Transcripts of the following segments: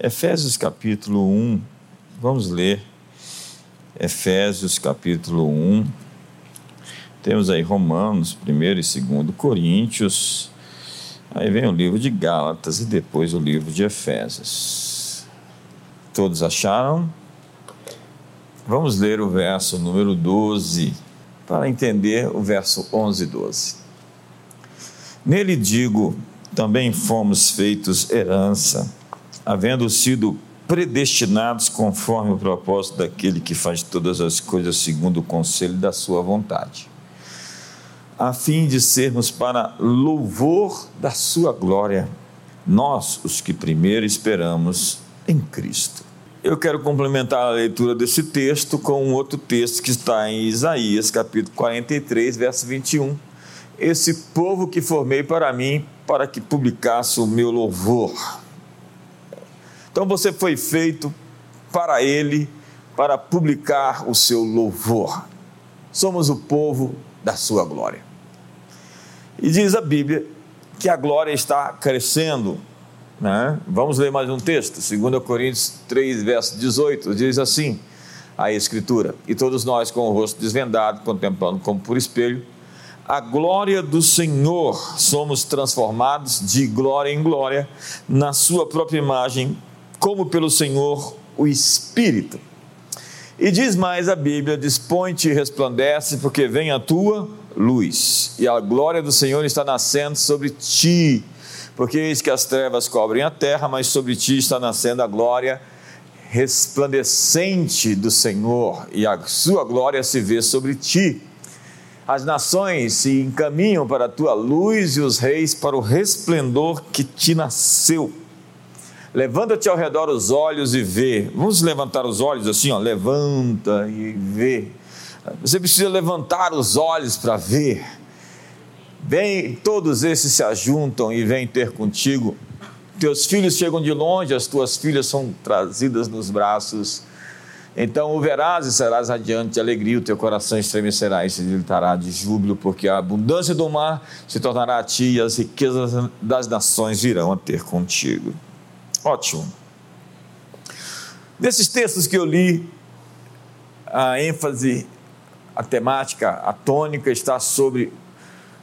Efésios capítulo 1, vamos ler. Efésios capítulo 1. Temos aí Romanos, 1 e 2 Coríntios. Aí vem o livro de Gálatas e depois o livro de Efésios. Todos acharam? Vamos ler o verso número 12 para entender o verso 11 e 12. Nele digo, também fomos feitos herança havendo sido predestinados conforme o propósito daquele que faz todas as coisas segundo o conselho da sua vontade, a fim de sermos para louvor da sua glória, nós, os que primeiro esperamos em Cristo. Eu quero complementar a leitura desse texto com um outro texto que está em Isaías, capítulo 43, verso 21. Esse povo que formei para mim, para que publicasse o meu louvor. Então você foi feito para Ele, para publicar o seu louvor. Somos o povo da sua glória. E diz a Bíblia que a glória está crescendo. Né? Vamos ler mais um texto, 2 Coríntios 3, verso 18, diz assim: a Escritura, e todos nós com o rosto desvendado, contemplando como por espelho, a glória do Senhor, somos transformados de glória em glória, na Sua própria imagem, como pelo Senhor o Espírito. E diz mais a Bíblia: dispõe-te e resplandece, porque vem a tua luz, e a glória do Senhor está nascendo sobre ti. Porque eis que as trevas cobrem a terra, mas sobre ti está nascendo a glória resplandecente do Senhor, e a sua glória se vê sobre ti. As nações se encaminham para a tua luz e os reis para o resplendor que te nasceu. Levanta-te ao redor os olhos e vê. Vamos levantar os olhos assim, ó. Levanta e vê. Você precisa levantar os olhos para ver. Vem, todos esses se ajuntam e vêm ter contigo. Teus filhos chegam de longe, as tuas filhas são trazidas nos braços. Então o verás e serás radiante de alegria, o teu coração estremecerá e se gritará de júbilo, porque a abundância do mar se tornará a ti e as riquezas das nações virão a ter contigo. Ótimo. Desses textos que eu li, a ênfase, a temática, a tônica está sobre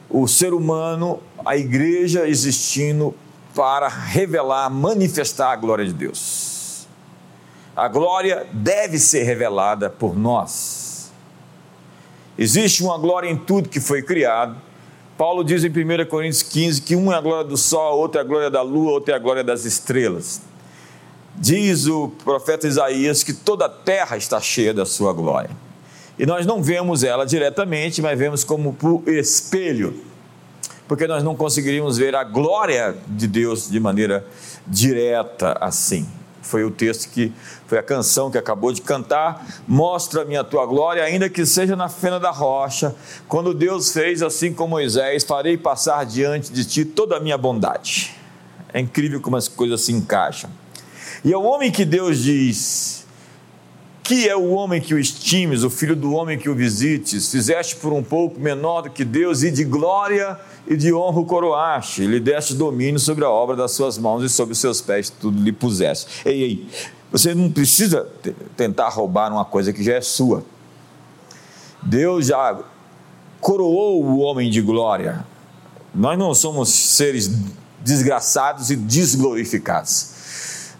o ser humano, a igreja existindo para revelar, manifestar a glória de Deus. A glória deve ser revelada por nós. Existe uma glória em tudo que foi criado, Paulo diz em 1 Coríntios 15 que um é a glória do sol, outro é a glória da lua, outro é a glória das estrelas. Diz o profeta Isaías que toda a terra está cheia da sua glória. E nós não vemos ela diretamente, mas vemos como por espelho, porque nós não conseguiríamos ver a glória de Deus de maneira direta assim foi o texto que foi a canção que acabou de cantar. Mostra-me a tua glória, ainda que seja na fena da rocha. Quando Deus fez assim com Moisés, farei passar diante de ti toda a minha bondade. É incrível como as coisas se encaixam. E é o homem que Deus diz: Que é o homem que o estimes, o filho do homem que o visites, fizeste por um pouco menor do que Deus, e de glória e de honra o coroaste, lhe deste domínio sobre a obra das suas mãos e sobre os seus pés tudo lhe puseste. Ei, ei, você não precisa tentar roubar uma coisa que já é sua. Deus já coroou o homem de glória. Nós não somos seres desgraçados e desglorificados.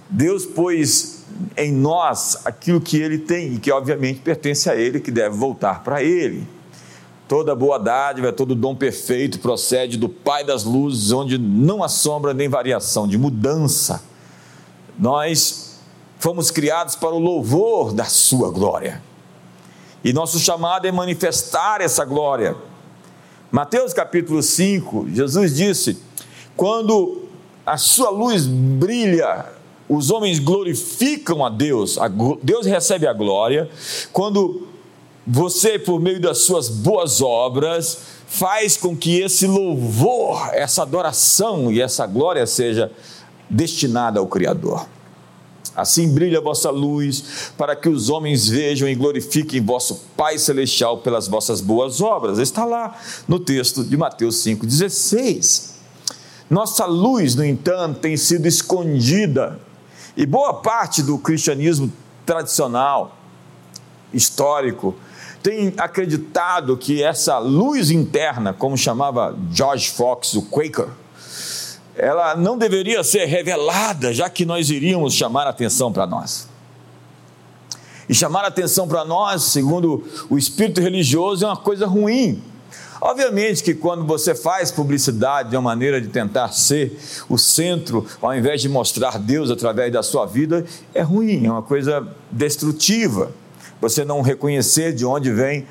Deus pôs em nós aquilo que ele tem e que obviamente pertence a ele, que deve voltar para ele. Toda boa dádiva, todo dom perfeito procede do Pai das luzes, onde não há sombra nem variação de mudança. Nós fomos criados para o louvor da Sua glória. E nosso chamado é manifestar essa glória. Mateus capítulo 5, Jesus disse: Quando a sua luz brilha, os homens glorificam a Deus, Deus recebe a glória. Quando você, por meio das suas boas obras, faz com que esse louvor, essa adoração e essa glória seja destinada ao Criador. Assim brilha a vossa luz, para que os homens vejam e glorifiquem vosso Pai Celestial pelas vossas boas obras. Está lá no texto de Mateus 5,16. Nossa luz, no entanto, tem sido escondida E boa parte do cristianismo tradicional, histórico, tem acreditado que essa luz interna, como chamava George Fox, o Quaker, ela não deveria ser revelada, já que nós iríamos chamar atenção para nós. E chamar atenção para nós, segundo o espírito religioso, é uma coisa ruim. Obviamente que quando você faz publicidade de uma maneira de tentar ser o centro, ao invés de mostrar Deus através da sua vida, é ruim, é uma coisa destrutiva. Você não reconhecer de onde vem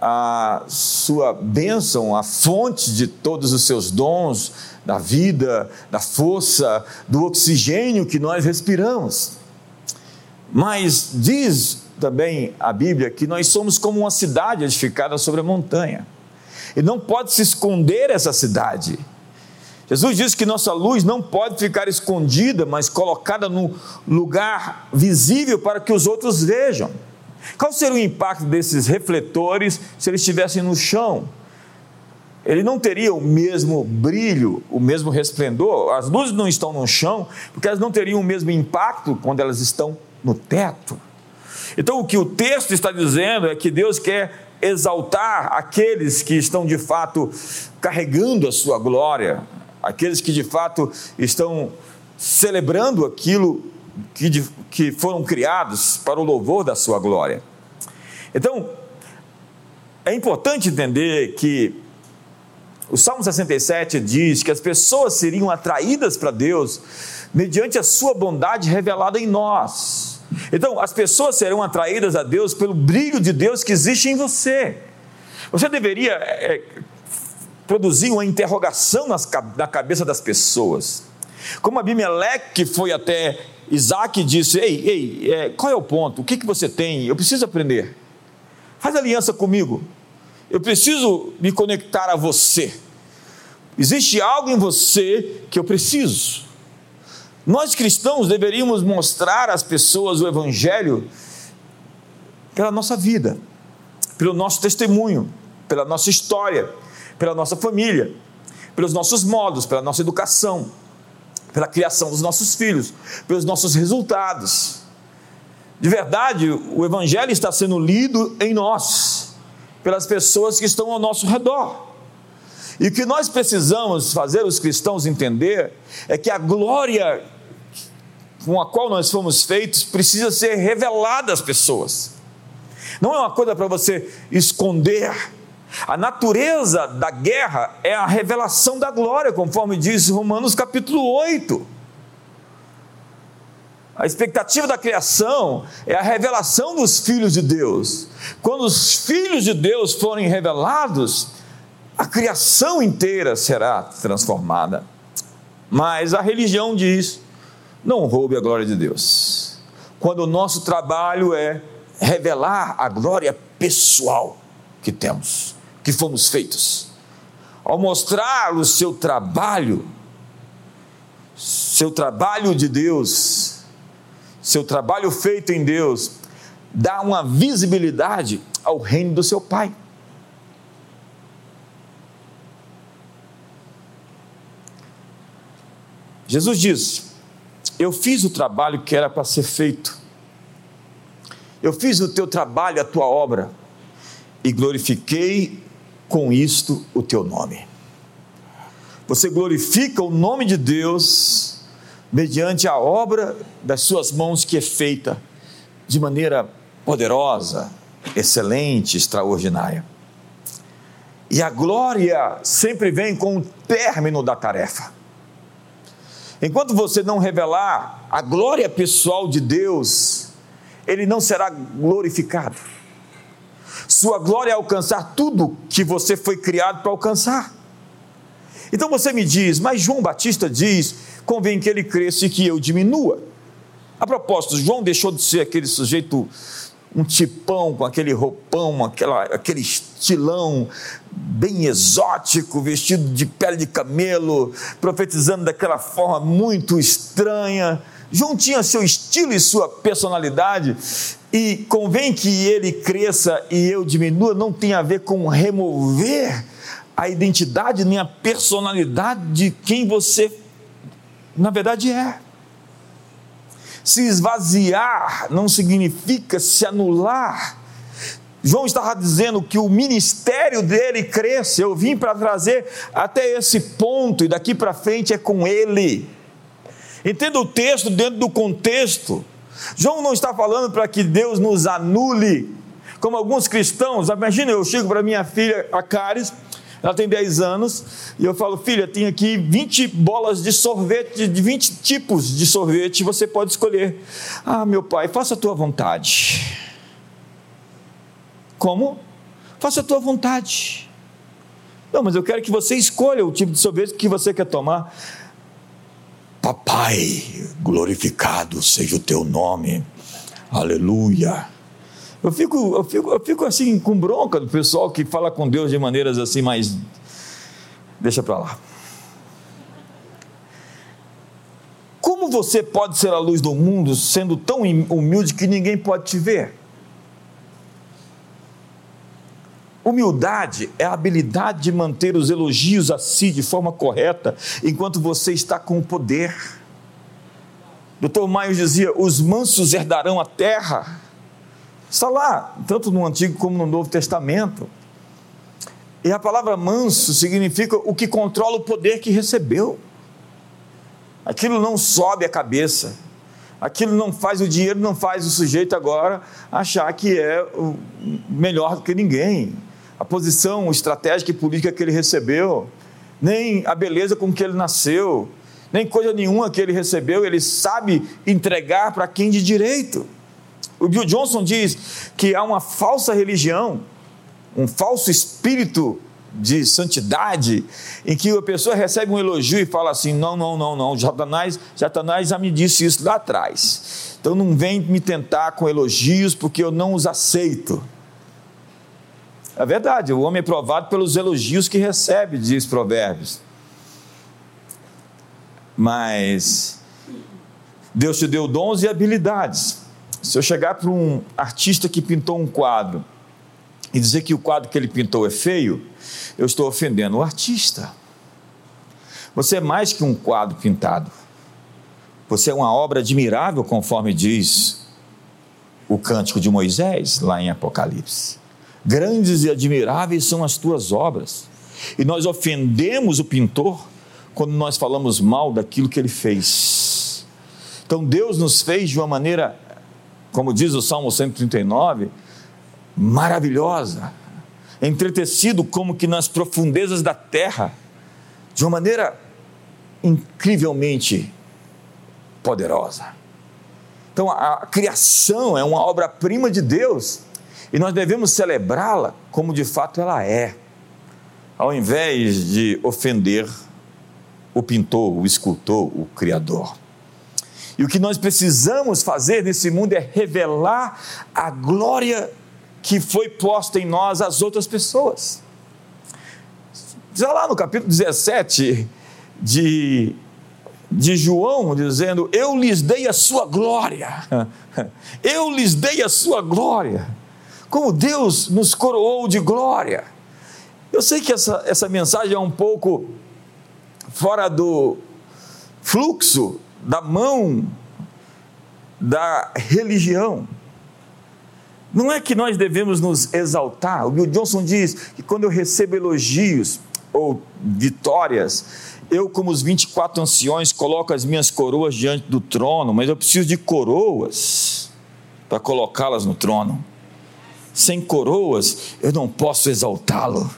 a sua bênção, a fonte de todos os seus dons, da vida, da força, do oxigênio que nós respiramos. Mas diz também a Bíblia que nós somos como uma cidade edificada sobre a montanha. E não pode se esconder essa cidade. Jesus disse que nossa luz não pode ficar escondida, mas colocada no lugar visível para que os outros vejam. Qual seria o impacto desses refletores se eles estivessem no chão? Ele não teria o mesmo brilho, o mesmo resplendor. As luzes não estão no chão, porque elas não teriam o mesmo impacto quando elas estão no teto. Então, o que o texto está dizendo é que Deus quer exaltar aqueles que estão de fato carregando a sua glória, aqueles que de fato estão celebrando aquilo que, de, que foram criados para o louvor da sua glória. Então, é importante entender que o Salmo 67 diz que as pessoas seriam atraídas para Deus mediante a sua bondade revelada em nós. Então, as pessoas serão atraídas a Deus pelo brilho de Deus que existe em você. Você deveria é, produzir uma interrogação nas, na cabeça das pessoas. Como Abimeleque foi até Isaac e disse: Ei, ei, é, qual é o ponto? O que, que você tem? Eu preciso aprender. Faz aliança comigo. Eu preciso me conectar a você. Existe algo em você que eu preciso. Nós cristãos deveríamos mostrar às pessoas o Evangelho pela nossa vida, pelo nosso testemunho, pela nossa história, pela nossa família, pelos nossos modos, pela nossa educação, pela criação dos nossos filhos, pelos nossos resultados. De verdade, o Evangelho está sendo lido em nós, pelas pessoas que estão ao nosso redor. E o que nós precisamos fazer os cristãos entender é que a glória com a qual nós fomos feitos precisa ser revelada às pessoas. Não é uma coisa para você esconder. A natureza da guerra é a revelação da glória, conforme diz Romanos capítulo 8. A expectativa da criação é a revelação dos filhos de Deus. Quando os filhos de Deus forem revelados, a criação inteira será transformada. Mas a religião diz: não roube a glória de Deus. Quando o nosso trabalho é revelar a glória pessoal que temos, que fomos feitos. Ao mostrar o seu trabalho, seu trabalho de Deus, seu trabalho feito em Deus, dá uma visibilidade ao reino do seu Pai. Jesus diz: eu fiz o trabalho que era para ser feito. Eu fiz o teu trabalho, a tua obra, e glorifiquei com isto o teu nome. Você glorifica o nome de Deus mediante a obra das suas mãos que é feita de maneira poderosa, excelente, extraordinária. E a glória sempre vem com o término da tarefa. Enquanto você não revelar a glória pessoal de Deus, ele não será glorificado. Sua glória é alcançar tudo que você foi criado para alcançar. Então você me diz, mas João Batista diz: convém que ele cresça e que eu diminua. A propósito, João deixou de ser aquele sujeito um tipão com aquele roupão, aquela, aquele estilão bem exótico, vestido de pele de camelo, profetizando daquela forma muito estranha. João tinha seu estilo e sua personalidade, e convém que ele cresça e eu diminua, não tem a ver com remover a identidade nem a personalidade de quem você, na verdade, é. Se esvaziar não significa se anular. João estava dizendo que o ministério dele cresce. Eu vim para trazer até esse ponto, e daqui para frente é com ele. Entenda o texto dentro do contexto. João não está falando para que Deus nos anule, como alguns cristãos. Imagina, eu chego para minha filha, a Caris, ela tem 10 anos, e eu falo, filha, tem aqui 20 bolas de sorvete, de 20 tipos de sorvete, você pode escolher. Ah, meu pai, faça a tua vontade. Como? Faça a tua vontade. Não, mas eu quero que você escolha o tipo de sorvete que você quer tomar. Papai, glorificado seja o teu nome. Aleluia. Eu fico, eu fico, eu fico assim com bronca do pessoal que fala com Deus de maneiras assim mais. Deixa para lá. Como você pode ser a luz do mundo sendo tão humilde que ninguém pode te ver? Humildade é a habilidade de manter os elogios a si de forma correta enquanto você está com o poder. Dr. Maio dizia: os mansos herdarão a terra. Está lá, tanto no Antigo como no Novo Testamento. E a palavra manso significa o que controla o poder que recebeu. Aquilo não sobe a cabeça. Aquilo não faz o dinheiro, não faz o sujeito agora achar que é melhor do que ninguém a posição estratégica e política que ele recebeu, nem a beleza com que ele nasceu, nem coisa nenhuma que ele recebeu, ele sabe entregar para quem de direito. O Bill Johnson diz que há uma falsa religião, um falso espírito de santidade, em que a pessoa recebe um elogio e fala assim: não, não, não, não, Satanás, Satanás já me disse isso lá atrás. Então não vem me tentar com elogios porque eu não os aceito. É verdade, o homem é provado pelos elogios que recebe, diz Provérbios. Mas Deus te deu dons e habilidades. Se eu chegar para um artista que pintou um quadro e dizer que o quadro que ele pintou é feio, eu estou ofendendo o artista. Você é mais que um quadro pintado. Você é uma obra admirável, conforme diz o cântico de Moisés, lá em Apocalipse. Grandes e admiráveis são as tuas obras. E nós ofendemos o pintor quando nós falamos mal daquilo que ele fez. Então Deus nos fez de uma maneira, como diz o Salmo 139, maravilhosa, entretecido como que nas profundezas da terra, de uma maneira incrivelmente poderosa. Então a, a criação é uma obra-prima de Deus e nós devemos celebrá-la como de fato ela é, ao invés de ofender o pintor, o escultor, o criador. E o que nós precisamos fazer nesse mundo é revelar a glória que foi posta em nós às outras pessoas. Já lá no capítulo 17 de, de João, dizendo: Eu lhes dei a sua glória, eu lhes dei a sua glória como Deus nos coroou de glória. Eu sei que essa, essa mensagem é um pouco fora do fluxo, da mão da religião. Não é que nós devemos nos exaltar. O Bill Johnson diz que quando eu recebo elogios ou vitórias, eu, como os 24 anciões, coloco as minhas coroas diante do trono, mas eu preciso de coroas para colocá-las no trono sem coroas, eu não posso exaltá-lo.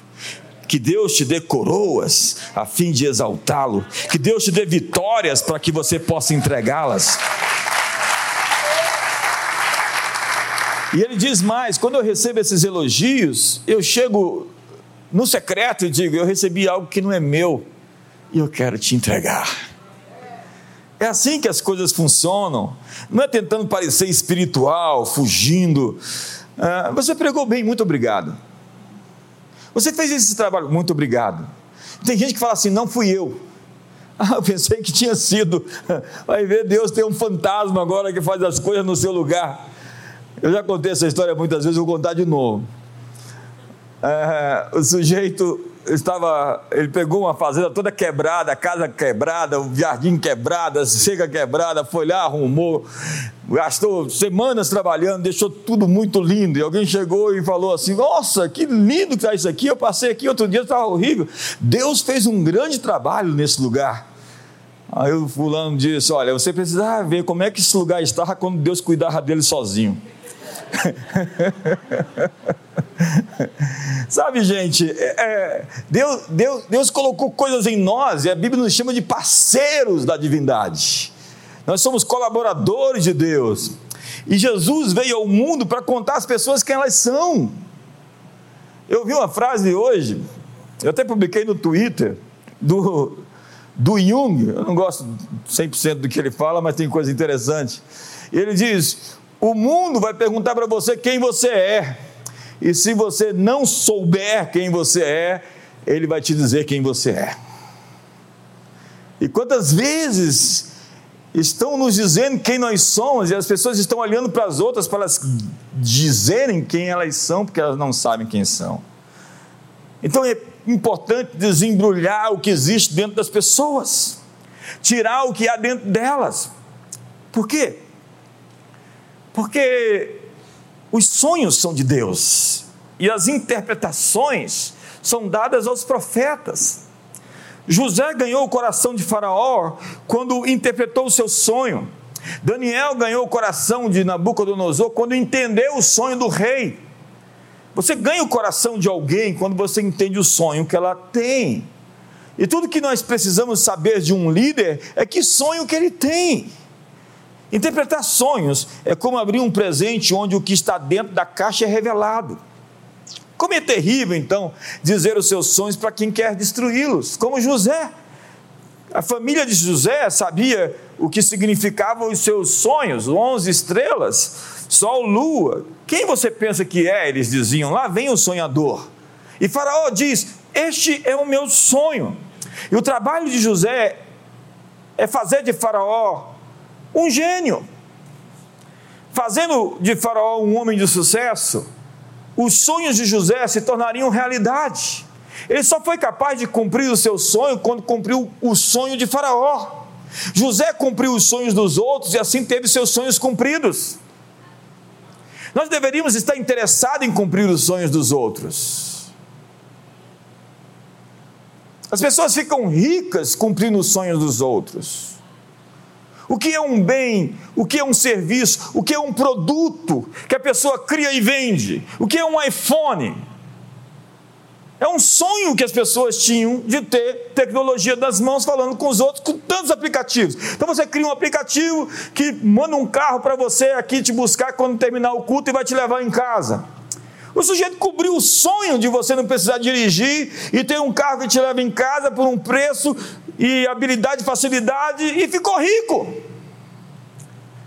Que Deus te dê coroas a fim de exaltá-lo. Que Deus te dê vitórias para que você possa entregá-las. E ele diz mais: quando eu recebo esses elogios, eu chego no secreto e digo: eu recebi algo que não é meu e eu quero te entregar. É assim que as coisas funcionam. Não é tentando parecer espiritual, fugindo ah, você pregou bem, muito obrigado. Você fez esse trabalho, muito obrigado. Tem gente que fala assim: não fui eu. Ah, eu pensei que tinha sido. Vai ver, Deus tem um fantasma agora que faz as coisas no seu lugar. Eu já contei essa história muitas vezes, vou contar de novo. Ah, o sujeito estava, ele pegou uma fazenda toda quebrada, casa quebrada, o jardim quebrado, a cerca quebrada, foi lá, arrumou, gastou semanas trabalhando, deixou tudo muito lindo. E alguém chegou e falou assim: Nossa, que lindo que está isso aqui. Eu passei aqui outro dia, estava horrível. Deus fez um grande trabalho nesse lugar. Aí o fulano disse: Olha, você precisava ver como é que esse lugar estava quando Deus cuidava dele sozinho. Sabe, gente, é, é, Deus, Deus, Deus colocou coisas em nós e a Bíblia nos chama de parceiros da divindade. Nós somos colaboradores de Deus. E Jesus veio ao mundo para contar às pessoas quem elas são. Eu vi uma frase hoje, eu até publiquei no Twitter, do, do Jung. Eu não gosto 100% do que ele fala, mas tem coisa interessante. Ele diz: o mundo vai perguntar para você quem você é. E se você não souber quem você é, ele vai te dizer quem você é. E quantas vezes estão nos dizendo quem nós somos e as pessoas estão olhando para as outras para elas dizerem quem elas são, porque elas não sabem quem são. Então é importante desembrulhar o que existe dentro das pessoas, tirar o que há dentro delas. Por quê? Porque os sonhos são de Deus e as interpretações são dadas aos profetas. José ganhou o coração de Faraó quando interpretou o seu sonho. Daniel ganhou o coração de Nabucodonosor quando entendeu o sonho do rei. Você ganha o coração de alguém quando você entende o sonho que ela tem. E tudo que nós precisamos saber de um líder é que sonho que ele tem. Interpretar sonhos é como abrir um presente onde o que está dentro da caixa é revelado. Como é terrível, então, dizer os seus sonhos para quem quer destruí-los, como José. A família de José sabia o que significavam os seus sonhos, onze estrelas, sol, lua. Quem você pensa que é? Eles diziam, lá vem o sonhador. E Faraó diz: Este é o meu sonho. E o trabalho de José é fazer de Faraó um gênio. Fazendo de Faraó um homem de sucesso, os sonhos de José se tornariam realidade. Ele só foi capaz de cumprir o seu sonho quando cumpriu o sonho de Faraó. José cumpriu os sonhos dos outros e assim teve seus sonhos cumpridos. Nós deveríamos estar interessados em cumprir os sonhos dos outros. As pessoas ficam ricas cumprindo os sonhos dos outros. O que é um bem? O que é um serviço? O que é um produto que a pessoa cria e vende? O que é um iPhone? É um sonho que as pessoas tinham de ter tecnologia das mãos falando com os outros, com tantos aplicativos. Então você cria um aplicativo que manda um carro para você aqui te buscar quando terminar o culto e vai te levar em casa. O sujeito cobriu o sonho de você não precisar dirigir e ter um carro que te leva em casa por um preço e habilidade, facilidade e ficou rico.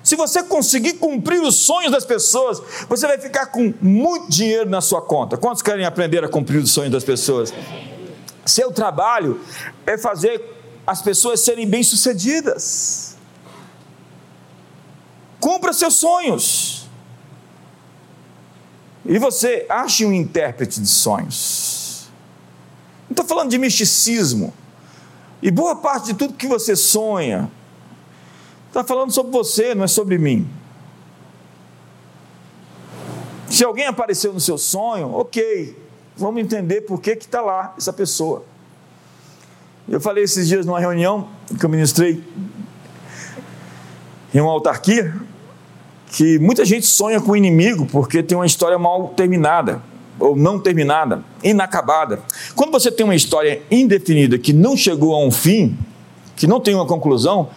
Se você conseguir cumprir os sonhos das pessoas, você vai ficar com muito dinheiro na sua conta. Quantos querem aprender a cumprir os sonhos das pessoas? Seu trabalho é fazer as pessoas serem bem-sucedidas. Cumpra seus sonhos. E você ache um intérprete de sonhos. Não estou falando de misticismo. E boa parte de tudo que você sonha está falando sobre você, não é sobre mim. Se alguém apareceu no seu sonho, ok, vamos entender por que está lá essa pessoa. Eu falei esses dias numa reunião que eu ministrei em uma autarquia que muita gente sonha com o inimigo porque tem uma história mal terminada ou não terminada, inacabada. Quando você tem uma história indefinida que não chegou a um fim, que não tem uma conclusão,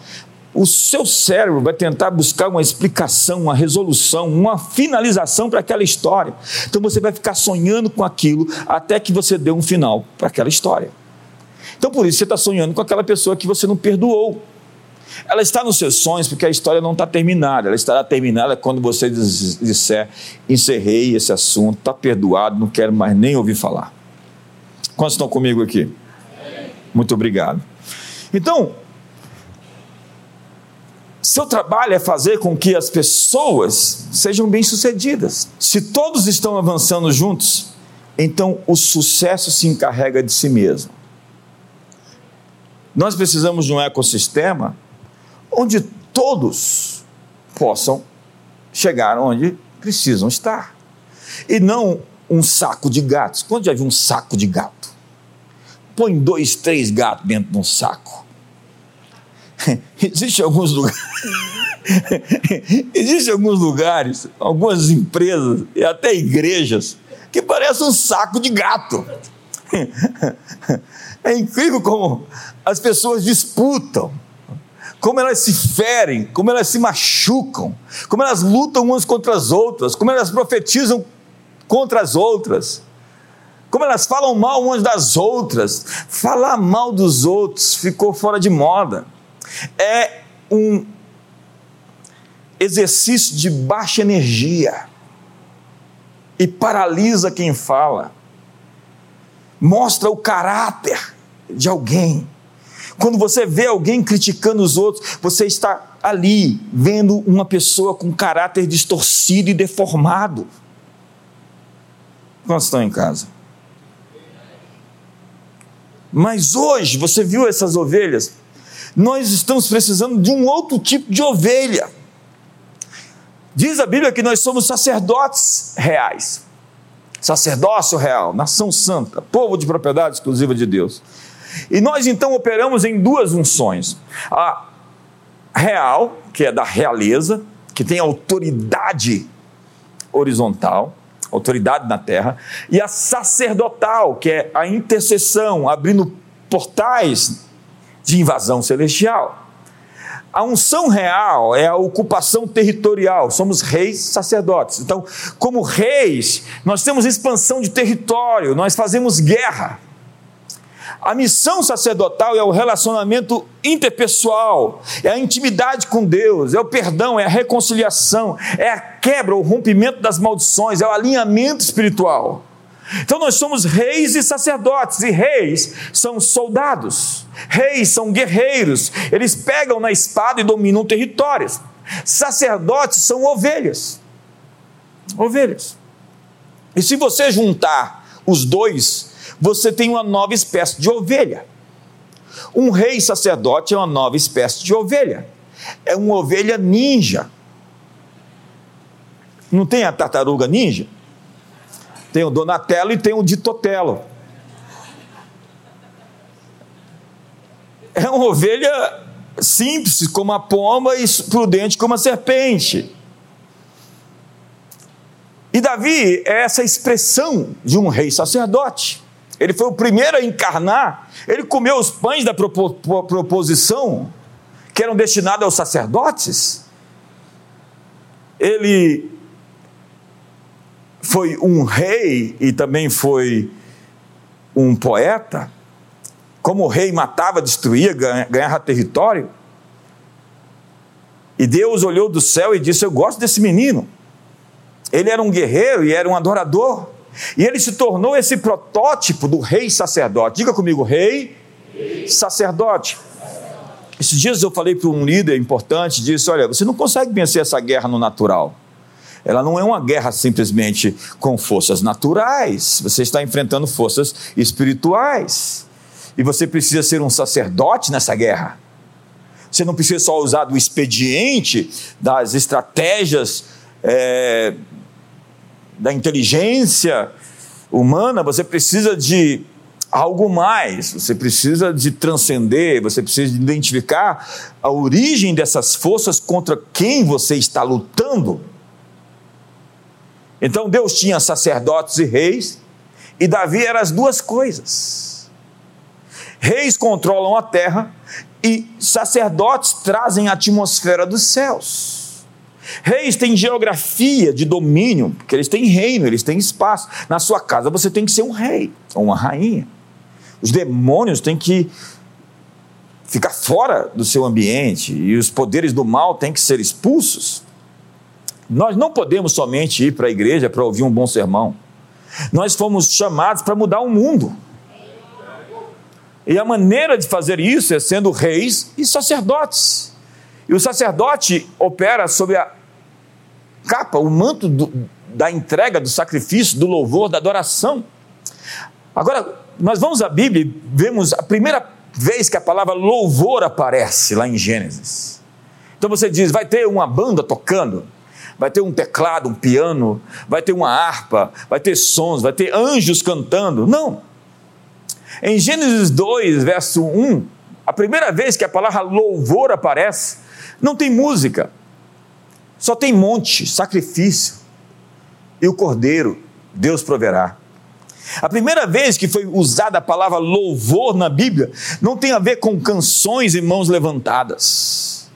o seu cérebro vai tentar buscar uma explicação, uma resolução, uma finalização para aquela história. Então você vai ficar sonhando com aquilo até que você dê um final para aquela história. Então por isso você está sonhando com aquela pessoa que você não perdoou. Ela está nos seus sonhos porque a história não está terminada. Ela estará terminada quando você disser: encerrei esse assunto, está perdoado, não quero mais nem ouvir falar. Quantos estão comigo aqui? Muito obrigado. Então, seu trabalho é fazer com que as pessoas sejam bem-sucedidas. Se todos estão avançando juntos, então o sucesso se encarrega de si mesmo. Nós precisamos de um ecossistema onde todos possam chegar onde precisam estar. E não um saco de gatos. Quando já viu um saco de gato? Põe dois, três gatos dentro de um saco. Existem alguns lugares. Existem alguns lugares, algumas empresas e até igrejas que parecem um saco de gato. É incrível como as pessoas disputam, como elas se ferem, como elas se machucam, como elas lutam umas contra as outras, como elas profetizam contra as outras, como elas falam mal umas das outras. Falar mal dos outros ficou fora de moda. É um exercício de baixa energia e paralisa quem fala. Mostra o caráter de alguém. Quando você vê alguém criticando os outros, você está ali vendo uma pessoa com caráter distorcido e deformado. Quantos estão em casa? Mas hoje, você viu essas ovelhas? Nós estamos precisando de um outro tipo de ovelha. Diz a Bíblia que nós somos sacerdotes reais. Sacerdócio real, nação santa, povo de propriedade exclusiva de Deus. E nós então operamos em duas unções: a real, que é da realeza, que tem autoridade horizontal, autoridade na terra, e a sacerdotal, que é a intercessão, abrindo portais de invasão celestial. A unção real é a ocupação territorial, somos reis sacerdotes. Então, como reis, nós temos expansão de território, nós fazemos guerra. A missão sacerdotal é o relacionamento interpessoal, é a intimidade com Deus, é o perdão, é a reconciliação, é a quebra, o rompimento das maldições, é o alinhamento espiritual. Então nós somos reis e sacerdotes, e reis são soldados, reis são guerreiros, eles pegam na espada e dominam territórios. Sacerdotes são ovelhas. Ovelhas. E se você juntar os dois, você tem uma nova espécie de ovelha. Um rei sacerdote é uma nova espécie de ovelha. É uma ovelha ninja. Não tem a tartaruga ninja? Tem o Donatello e tem o Ditotelo. É uma ovelha simples como a pomba e prudente como a serpente. E Davi é essa expressão de um rei sacerdote. Ele foi o primeiro a encarnar, ele comeu os pães da proposição, que eram destinados aos sacerdotes. Ele foi um rei e também foi um poeta. Como o rei matava, destruía, ganhava território. E Deus olhou do céu e disse: Eu gosto desse menino. Ele era um guerreiro e era um adorador. E ele se tornou esse protótipo do rei sacerdote. Diga comigo, rei, sacerdote. Esses dias eu falei para um líder importante, disse, olha, você não consegue vencer essa guerra no natural. Ela não é uma guerra simplesmente com forças naturais. Você está enfrentando forças espirituais. E você precisa ser um sacerdote nessa guerra. Você não precisa só usar do expediente, das estratégias é, da inteligência humana, você precisa de algo mais, você precisa de transcender, você precisa de identificar a origem dessas forças contra quem você está lutando. Então Deus tinha sacerdotes e reis, e Davi era as duas coisas. Reis controlam a terra e sacerdotes trazem a atmosfera dos céus. Reis têm geografia de domínio, porque eles têm reino, eles têm espaço. Na sua casa você tem que ser um rei ou uma rainha. Os demônios têm que ficar fora do seu ambiente e os poderes do mal têm que ser expulsos. Nós não podemos somente ir para a igreja para ouvir um bom sermão. Nós fomos chamados para mudar o mundo. E a maneira de fazer isso é sendo reis e sacerdotes. E o sacerdote opera sobre a capa, o manto do, da entrega, do sacrifício, do louvor, da adoração. Agora, nós vamos à Bíblia e vemos a primeira vez que a palavra louvor aparece lá em Gênesis. Então você diz: vai ter uma banda tocando, vai ter um teclado, um piano, vai ter uma harpa, vai ter sons, vai ter anjos cantando. Não. Em Gênesis 2, verso 1, a primeira vez que a palavra louvor aparece, não tem música, só tem monte, sacrifício e o cordeiro, Deus proverá. A primeira vez que foi usada a palavra louvor na Bíblia não tem a ver com canções e mãos levantadas,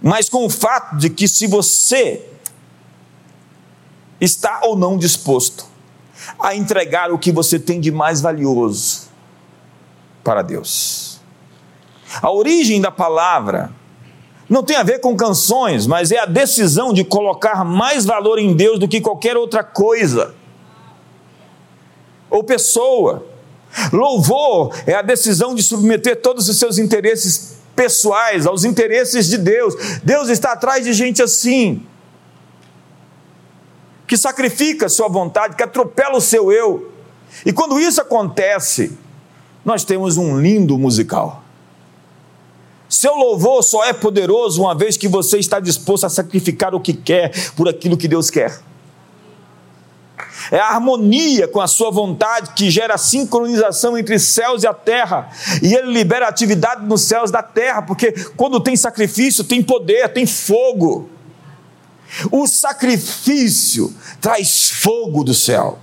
mas com o fato de que se você está ou não disposto a entregar o que você tem de mais valioso para Deus. A origem da palavra não tem a ver com canções, mas é a decisão de colocar mais valor em Deus do que qualquer outra coisa ou pessoa. Louvor é a decisão de submeter todos os seus interesses pessoais aos interesses de Deus. Deus está atrás de gente assim, que sacrifica sua vontade, que atropela o seu eu. E quando isso acontece, nós temos um lindo musical. Seu louvor só é poderoso uma vez que você está disposto a sacrificar o que quer por aquilo que Deus quer. É a harmonia com a sua vontade que gera a sincronização entre céus e a terra. E ele libera atividade nos céus da terra, porque quando tem sacrifício, tem poder, tem fogo. O sacrifício traz fogo do céu.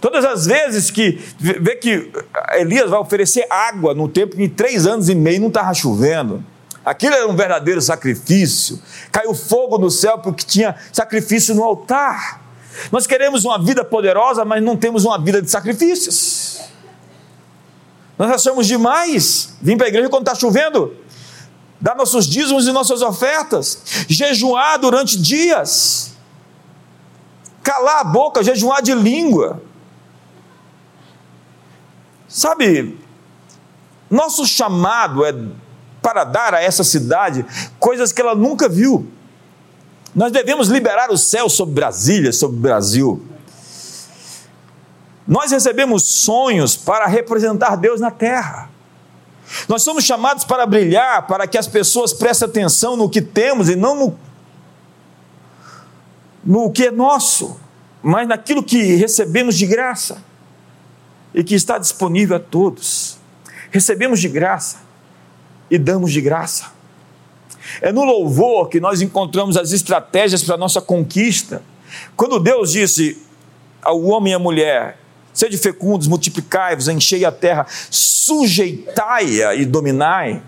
Todas as vezes que vê que Elias vai oferecer água no tempo em três anos e meio não estava chovendo. Aquilo era um verdadeiro sacrifício. Caiu fogo no céu porque tinha sacrifício no altar. Nós queremos uma vida poderosa, mas não temos uma vida de sacrifícios. Nós achamos demais vir para a igreja quando está chovendo, dar nossos dízimos e nossas ofertas, jejuar durante dias, calar a boca, jejuar de língua. Sabe, nosso chamado é para dar a essa cidade coisas que ela nunca viu. Nós devemos liberar o céu sobre Brasília, sobre o Brasil. Nós recebemos sonhos para representar Deus na terra. Nós somos chamados para brilhar, para que as pessoas prestem atenção no que temos e não no, no que é nosso, mas naquilo que recebemos de graça e que está disponível a todos. Recebemos de graça e damos de graça. É no louvor que nós encontramos as estratégias para a nossa conquista. Quando Deus disse ao homem e à mulher: Sede fecundos, multiplicai-vos, enchei a terra, sujeitai-a e dominai.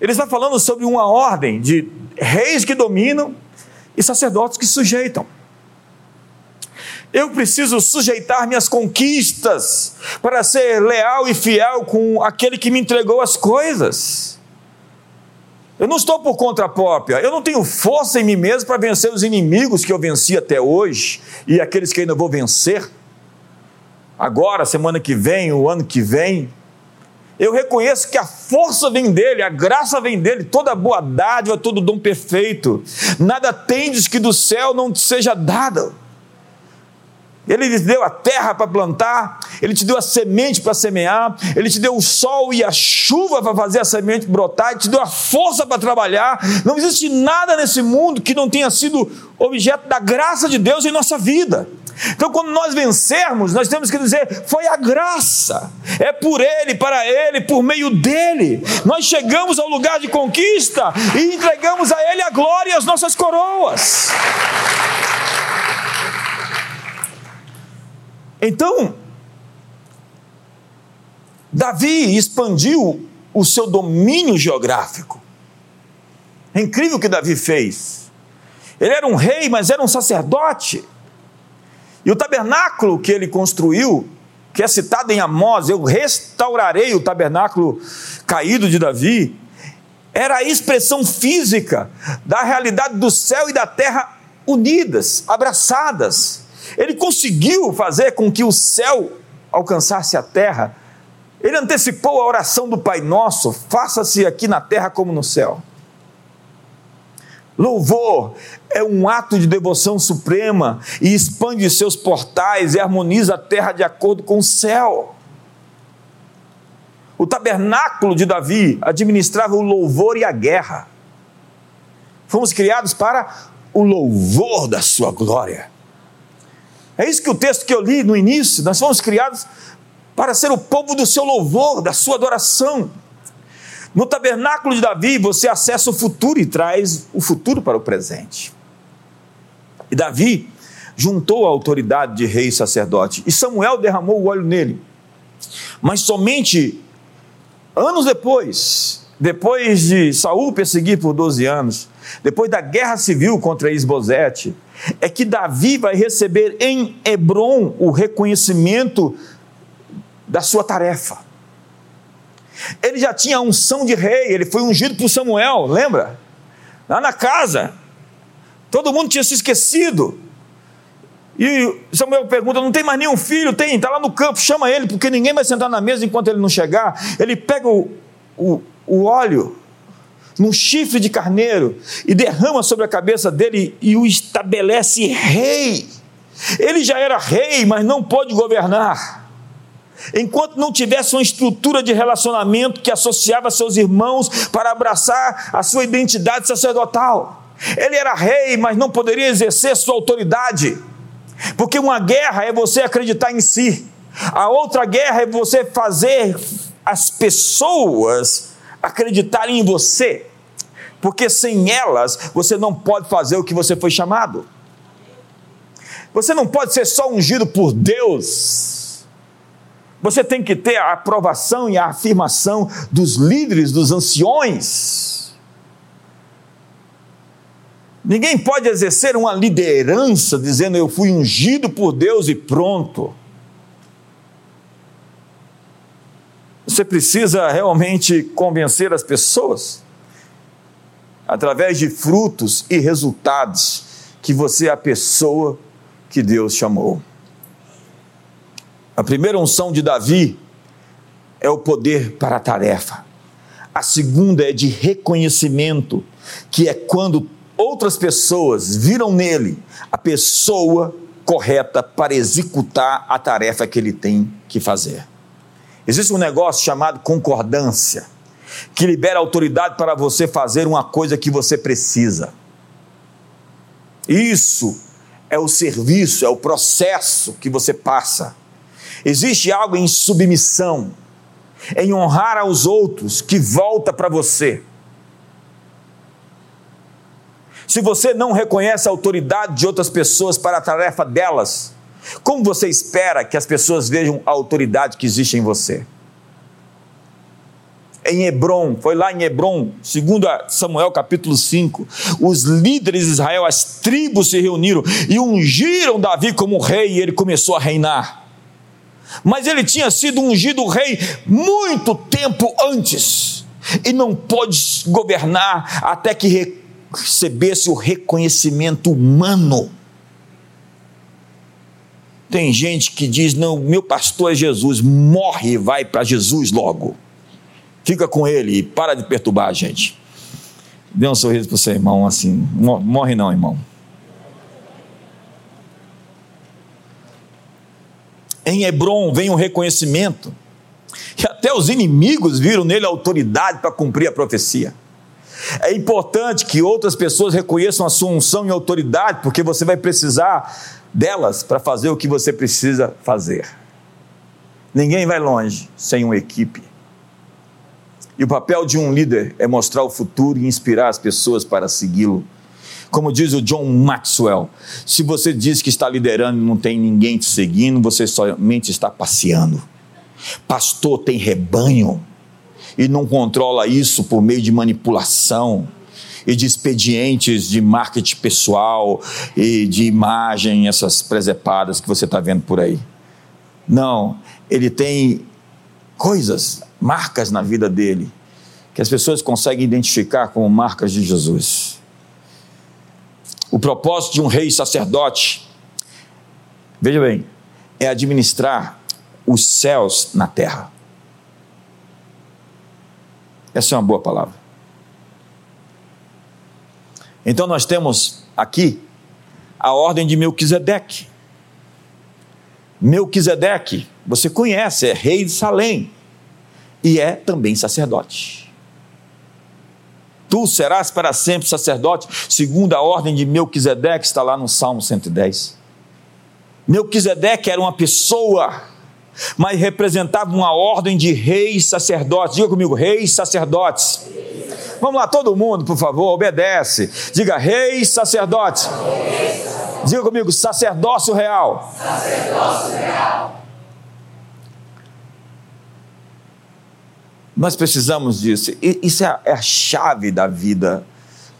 Ele está falando sobre uma ordem de reis que dominam e sacerdotes que sujeitam. Eu preciso sujeitar minhas conquistas para ser leal e fiel com aquele que me entregou as coisas. Eu não estou por conta própria, eu não tenho força em mim mesmo para vencer os inimigos que eu venci até hoje e aqueles que ainda vou vencer. Agora, semana que vem, o ano que vem, eu reconheço que a força vem dele, a graça vem dele, toda boa dádiva, todo dom perfeito. Nada tendes que do céu não te seja dado. Ele te deu a terra para plantar, ele te deu a semente para semear, ele te deu o sol e a chuva para fazer a semente brotar, ele te deu a força para trabalhar. Não existe nada nesse mundo que não tenha sido objeto da graça de Deus em nossa vida. Então, quando nós vencermos, nós temos que dizer: foi a graça, é por Ele, para Ele, por meio dele. Nós chegamos ao lugar de conquista e entregamos a Ele a glória e as nossas coroas. Então, Davi expandiu o seu domínio geográfico. É incrível o que Davi fez. Ele era um rei, mas era um sacerdote. E o tabernáculo que ele construiu, que é citado em Amós, eu restaurarei o tabernáculo caído de Davi, era a expressão física da realidade do céu e da terra unidas, abraçadas. Ele conseguiu fazer com que o céu alcançasse a terra. Ele antecipou a oração do Pai Nosso: faça-se aqui na terra como no céu. Louvor é um ato de devoção suprema e expande seus portais e harmoniza a terra de acordo com o céu. O tabernáculo de Davi administrava o louvor e a guerra. Fomos criados para o louvor da sua glória. É isso que o texto que eu li no início, nós fomos criados para ser o povo do seu louvor, da sua adoração. No tabernáculo de Davi, você acessa o futuro e traz o futuro para o presente. E Davi juntou a autoridade de rei e sacerdote, e Samuel derramou o óleo nele. Mas somente anos depois, depois de Saul perseguir por 12 anos, depois da guerra civil contra Isbosete, é que Davi vai receber em Hebron o reconhecimento da sua tarefa. Ele já tinha unção de rei, ele foi ungido por Samuel, lembra? Lá na casa. Todo mundo tinha se esquecido. E Samuel pergunta: não tem mais nenhum filho? Tem, está lá no campo, chama ele, porque ninguém vai sentar na mesa enquanto ele não chegar. Ele pega o, o, o óleo num chifre de carneiro e derrama sobre a cabeça dele e o estabelece rei. Ele já era rei, mas não pode governar enquanto não tivesse uma estrutura de relacionamento que associava seus irmãos para abraçar a sua identidade sacerdotal. Ele era rei, mas não poderia exercer sua autoridade, porque uma guerra é você acreditar em si, a outra guerra é você fazer as pessoas acreditarem em você, porque sem elas você não pode fazer o que você foi chamado. Você não pode ser só ungido por Deus você tem que ter a aprovação e a afirmação dos líderes, dos anciões. Ninguém pode exercer uma liderança dizendo eu fui ungido por Deus e pronto. Você precisa realmente convencer as pessoas através de frutos e resultados que você é a pessoa que Deus chamou. A primeira unção de Davi é o poder para a tarefa. A segunda é de reconhecimento, que é quando outras pessoas viram nele a pessoa correta para executar a tarefa que ele tem que fazer. Existe um negócio chamado concordância, que libera autoridade para você fazer uma coisa que você precisa. Isso é o serviço, é o processo que você passa. Existe algo em submissão, em honrar aos outros, que volta para você. Se você não reconhece a autoridade de outras pessoas para a tarefa delas, como você espera que as pessoas vejam a autoridade que existe em você? Em Hebron, foi lá em Hebron, segundo Samuel capítulo 5, os líderes de Israel, as tribos se reuniram e ungiram Davi como rei e ele começou a reinar mas ele tinha sido ungido rei muito tempo antes, e não pôde governar até que recebesse o reconhecimento humano. Tem gente que diz: não, meu pastor é Jesus, morre e vai para Jesus logo. Fica com ele e para de perturbar a gente. Dê um sorriso para o seu irmão assim. Morre não, irmão. Em Hebron vem o um reconhecimento, e até os inimigos viram nele autoridade para cumprir a profecia. É importante que outras pessoas reconheçam a sua unção e autoridade, porque você vai precisar delas para fazer o que você precisa fazer. Ninguém vai longe sem uma equipe. E o papel de um líder é mostrar o futuro e inspirar as pessoas para segui-lo. Como diz o John Maxwell, se você diz que está liderando e não tem ninguém te seguindo, você somente está passeando. Pastor tem rebanho e não controla isso por meio de manipulação e de expedientes de marketing pessoal e de imagem, essas presepadas que você está vendo por aí. Não, ele tem coisas, marcas na vida dele, que as pessoas conseguem identificar como marcas de Jesus. O propósito de um rei sacerdote, veja bem, é administrar os céus na terra. Essa é uma boa palavra. Então nós temos aqui a ordem de Melquisedeque. Melquisedeque, você conhece, é rei de Salém e é também sacerdote. Tu serás para sempre sacerdote, segundo a ordem de Melquisedeque, está lá no Salmo 110. Melquisedeque era uma pessoa, mas representava uma ordem de reis sacerdotes. Diga comigo, reis sacerdotes. Vamos lá, todo mundo, por favor, obedece. Diga, reis sacerdotes. Diga comigo, sacerdócio real. Sacerdócio real. Nós precisamos disso. Isso é, é a chave da vida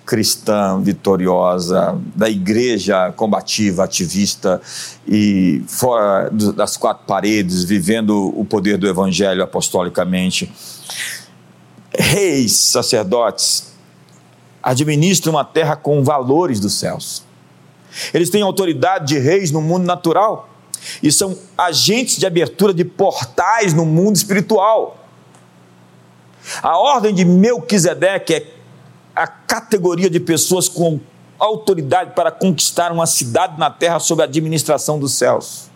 cristã vitoriosa, da igreja combativa, ativista e fora das quatro paredes, vivendo o poder do evangelho apostolicamente. Reis, sacerdotes, administram uma terra com valores dos céus. Eles têm autoridade de reis no mundo natural e são agentes de abertura de portais no mundo espiritual. A ordem de Melquisedeque é a categoria de pessoas com autoridade para conquistar uma cidade na terra sob a administração dos céus.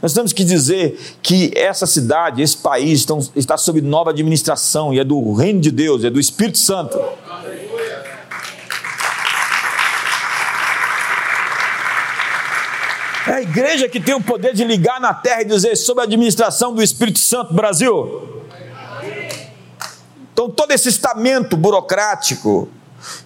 Nós temos que dizer que essa cidade, esse país, estão, está sob nova administração e é do reino de Deus, é do Espírito Santo. É a igreja que tem o poder de ligar na terra e dizer sob a administração do Espírito Santo, Brasil. Então, todo esse estamento burocrático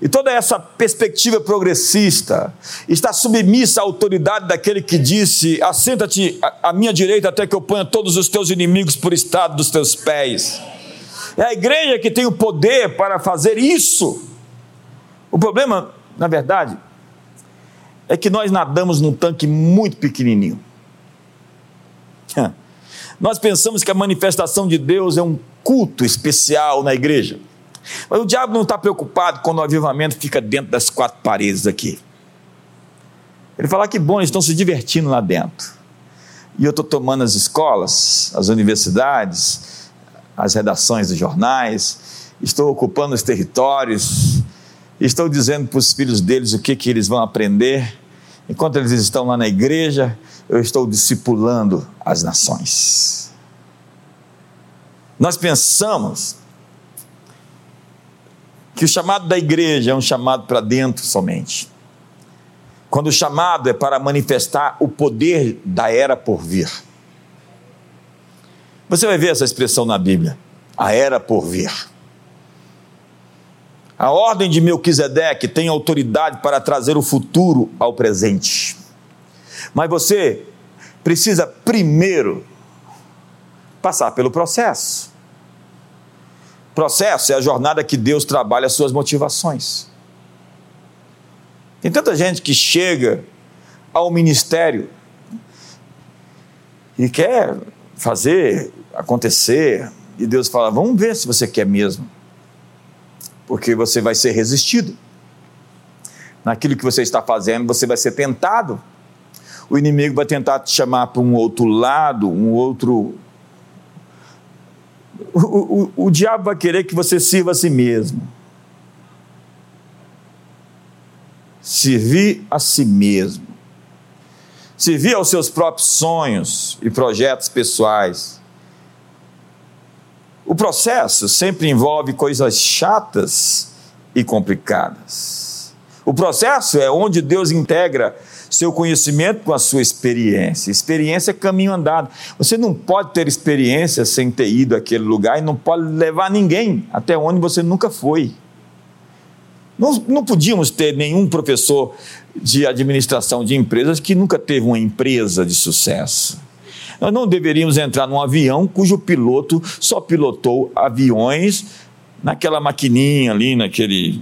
e toda essa perspectiva progressista está submissa à autoridade daquele que disse: Assenta-te à minha direita até que eu ponha todos os teus inimigos por estado dos teus pés. É a igreja que tem o poder para fazer isso. O problema, na verdade, é que nós nadamos num tanque muito pequenininho. Nós pensamos que a manifestação de Deus é um culto especial na igreja. Mas o diabo não está preocupado quando o avivamento fica dentro das quatro paredes aqui. Ele fala que bom, eles estão se divertindo lá dentro. E eu estou tomando as escolas, as universidades, as redações dos jornais, estou ocupando os territórios, estou dizendo para os filhos deles o que, que eles vão aprender. Enquanto eles estão lá na igreja, eu estou discipulando as nações. Nós pensamos que o chamado da igreja é um chamado para dentro somente. Quando o chamado é para manifestar o poder da era por vir. Você vai ver essa expressão na Bíblia, a era por vir. A ordem de Melquisedeque tem autoridade para trazer o futuro ao presente. Mas você precisa primeiro passar pelo processo. Processo é a jornada que Deus trabalha as suas motivações. Tem tanta gente que chega ao ministério e quer fazer acontecer, e Deus fala: vamos ver se você quer mesmo, porque você vai ser resistido. Naquilo que você está fazendo, você vai ser tentado. O inimigo vai tentar te chamar para um outro lado, um outro o, o, o diabo vai querer que você sirva a si mesmo. Servir a si mesmo. Servir aos seus próprios sonhos e projetos pessoais. O processo sempre envolve coisas chatas e complicadas. O processo é onde Deus integra seu conhecimento com a sua experiência. Experiência é caminho andado. Você não pode ter experiência sem ter ido àquele lugar e não pode levar ninguém até onde você nunca foi. Não, não podíamos ter nenhum professor de administração de empresas que nunca teve uma empresa de sucesso. Nós não deveríamos entrar num avião cujo piloto só pilotou aviões naquela maquininha ali, naquele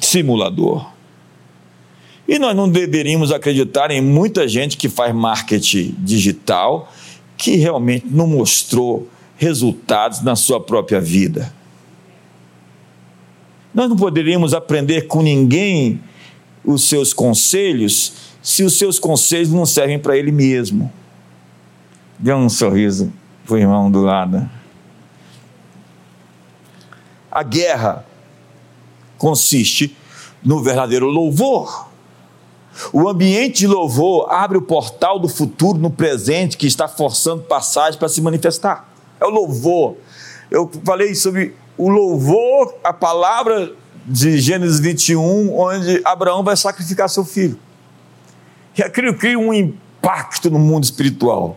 simulador. E nós não deveríamos acreditar em muita gente que faz marketing digital que realmente não mostrou resultados na sua própria vida. Nós não poderíamos aprender com ninguém os seus conselhos se os seus conselhos não servem para ele mesmo. Dê um sorriso para o irmão do lado. A guerra consiste no verdadeiro louvor. O ambiente de louvor abre o portal do futuro no presente que está forçando passagem para se manifestar. É o louvor. Eu falei sobre o louvor, a palavra de Gênesis 21, onde Abraão vai sacrificar seu filho. E aquilo cria um impacto no mundo espiritual.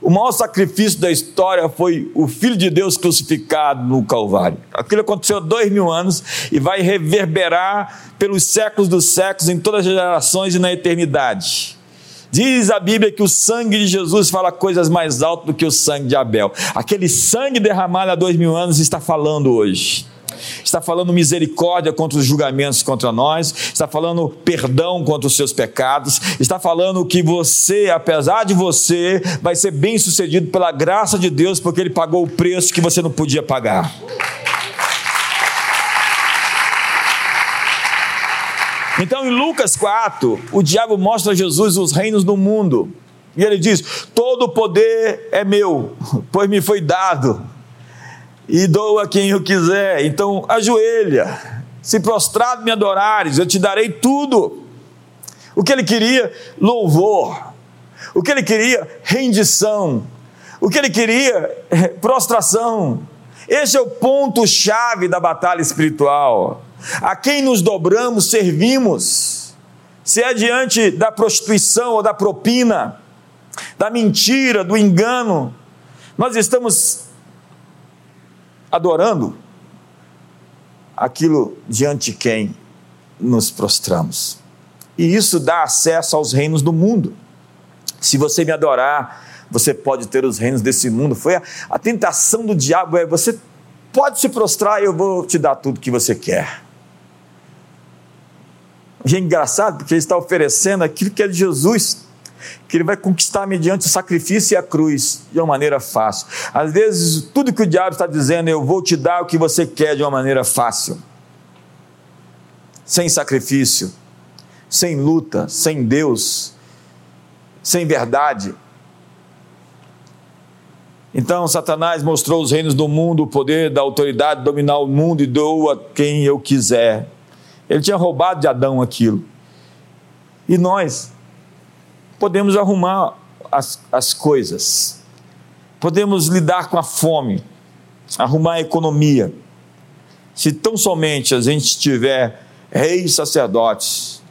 O maior sacrifício da história foi o Filho de Deus crucificado no Calvário. Aquilo aconteceu há dois mil anos e vai reverberar pelos séculos dos séculos, em todas as gerações e na eternidade. Diz a Bíblia que o sangue de Jesus fala coisas mais altas do que o sangue de Abel. Aquele sangue derramado há dois mil anos está falando hoje está falando misericórdia contra os julgamentos contra nós, está falando perdão contra os seus pecados, está falando que você, apesar de você, vai ser bem sucedido pela graça de Deus, porque Ele pagou o preço que você não podia pagar. Então, em Lucas 4, o diabo mostra a Jesus os reinos do mundo. E ele diz: Todo o poder é meu, pois me foi dado e dou a quem eu quiser. Então, ajoelha, se prostrado me adorares, eu te darei tudo. O que ele queria? Louvor. O que ele queria? Rendição. O que ele queria? Prostração. Esse é o ponto-chave da batalha espiritual. A quem nos dobramos, servimos. Se é diante da prostituição ou da propina, da mentira, do engano, nós estamos adorando aquilo diante de quem nos prostramos. E isso dá acesso aos reinos do mundo. Se você me adorar, você pode ter os reinos desse mundo. Foi a, a tentação do diabo é você pode se prostrar e eu vou te dar tudo que você quer. E é engraçado porque ele está oferecendo aquilo que é de Jesus que ele vai conquistar mediante o sacrifício e a cruz, de uma maneira fácil. Às vezes, tudo que o diabo está dizendo, eu vou te dar o que você quer de uma maneira fácil. Sem sacrifício, sem luta, sem Deus, sem verdade. Então, Satanás mostrou os reinos do mundo, o poder da autoridade de dominar o mundo e dou a quem eu quiser. Ele tinha roubado de Adão aquilo. E nós, podemos arrumar as, as coisas, podemos lidar com a fome, arrumar a economia. Se tão somente a gente tiver reis sacerdotes,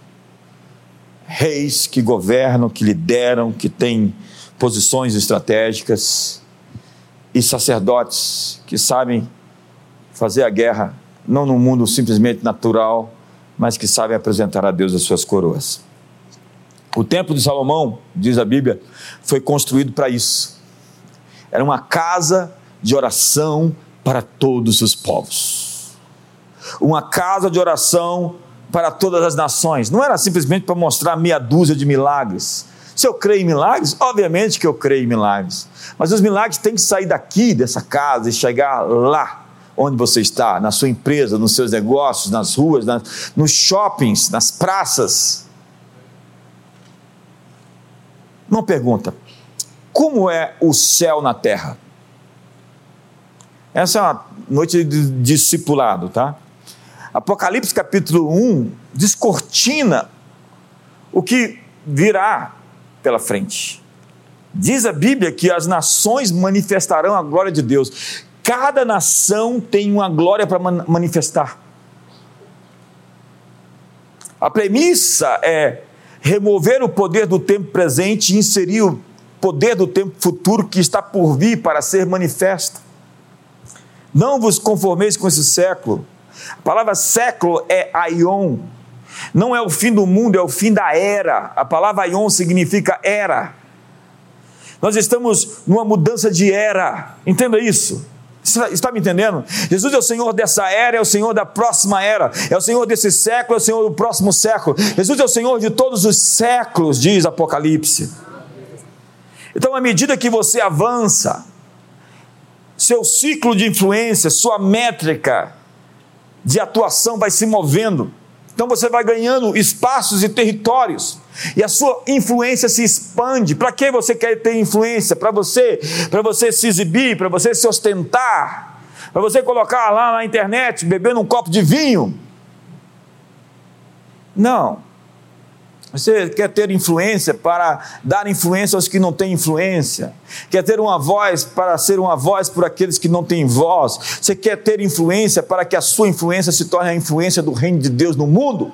reis que governam, que lideram, que têm posições estratégicas, e sacerdotes que sabem fazer a guerra, não no mundo simplesmente natural, mas que sabem apresentar a Deus as suas coroas. O templo de Salomão, diz a Bíblia, foi construído para isso. Era uma casa de oração para todos os povos. Uma casa de oração para todas as nações. Não era simplesmente para mostrar meia dúzia de milagres. Se eu creio em milagres, obviamente que eu creio em milagres. Mas os milagres têm que sair daqui, dessa casa, e chegar lá onde você está, na sua empresa, nos seus negócios, nas ruas, nas, nos shoppings, nas praças uma pergunta: como é o céu na terra? Essa é uma noite de discipulado, tá? Apocalipse capítulo 1 descortina o que virá pela frente. Diz a Bíblia que as nações manifestarão a glória de Deus. Cada nação tem uma glória para manifestar. A premissa é remover o poder do tempo presente e inserir o poder do tempo futuro que está por vir para ser manifesto. Não vos conformeis com esse século. A palavra século é aion. Não é o fim do mundo, é o fim da era. A palavra aion significa era. Nós estamos numa mudança de era. Entenda isso. Está me entendendo? Jesus é o Senhor dessa era, é o Senhor da próxima era, é o Senhor desse século, é o Senhor do próximo século. Jesus é o Senhor de todos os séculos, diz Apocalipse. Então, à medida que você avança, seu ciclo de influência, sua métrica de atuação vai se movendo. Então você vai ganhando espaços e territórios. E a sua influência se expande. Para que você quer ter influência? Para você, para você se exibir, para você se ostentar, para você colocar lá na internet bebendo um copo de vinho. Não. Você quer ter influência para dar influência aos que não têm influência. Quer ter uma voz para ser uma voz por aqueles que não têm voz. Você quer ter influência para que a sua influência se torne a influência do reino de Deus no mundo.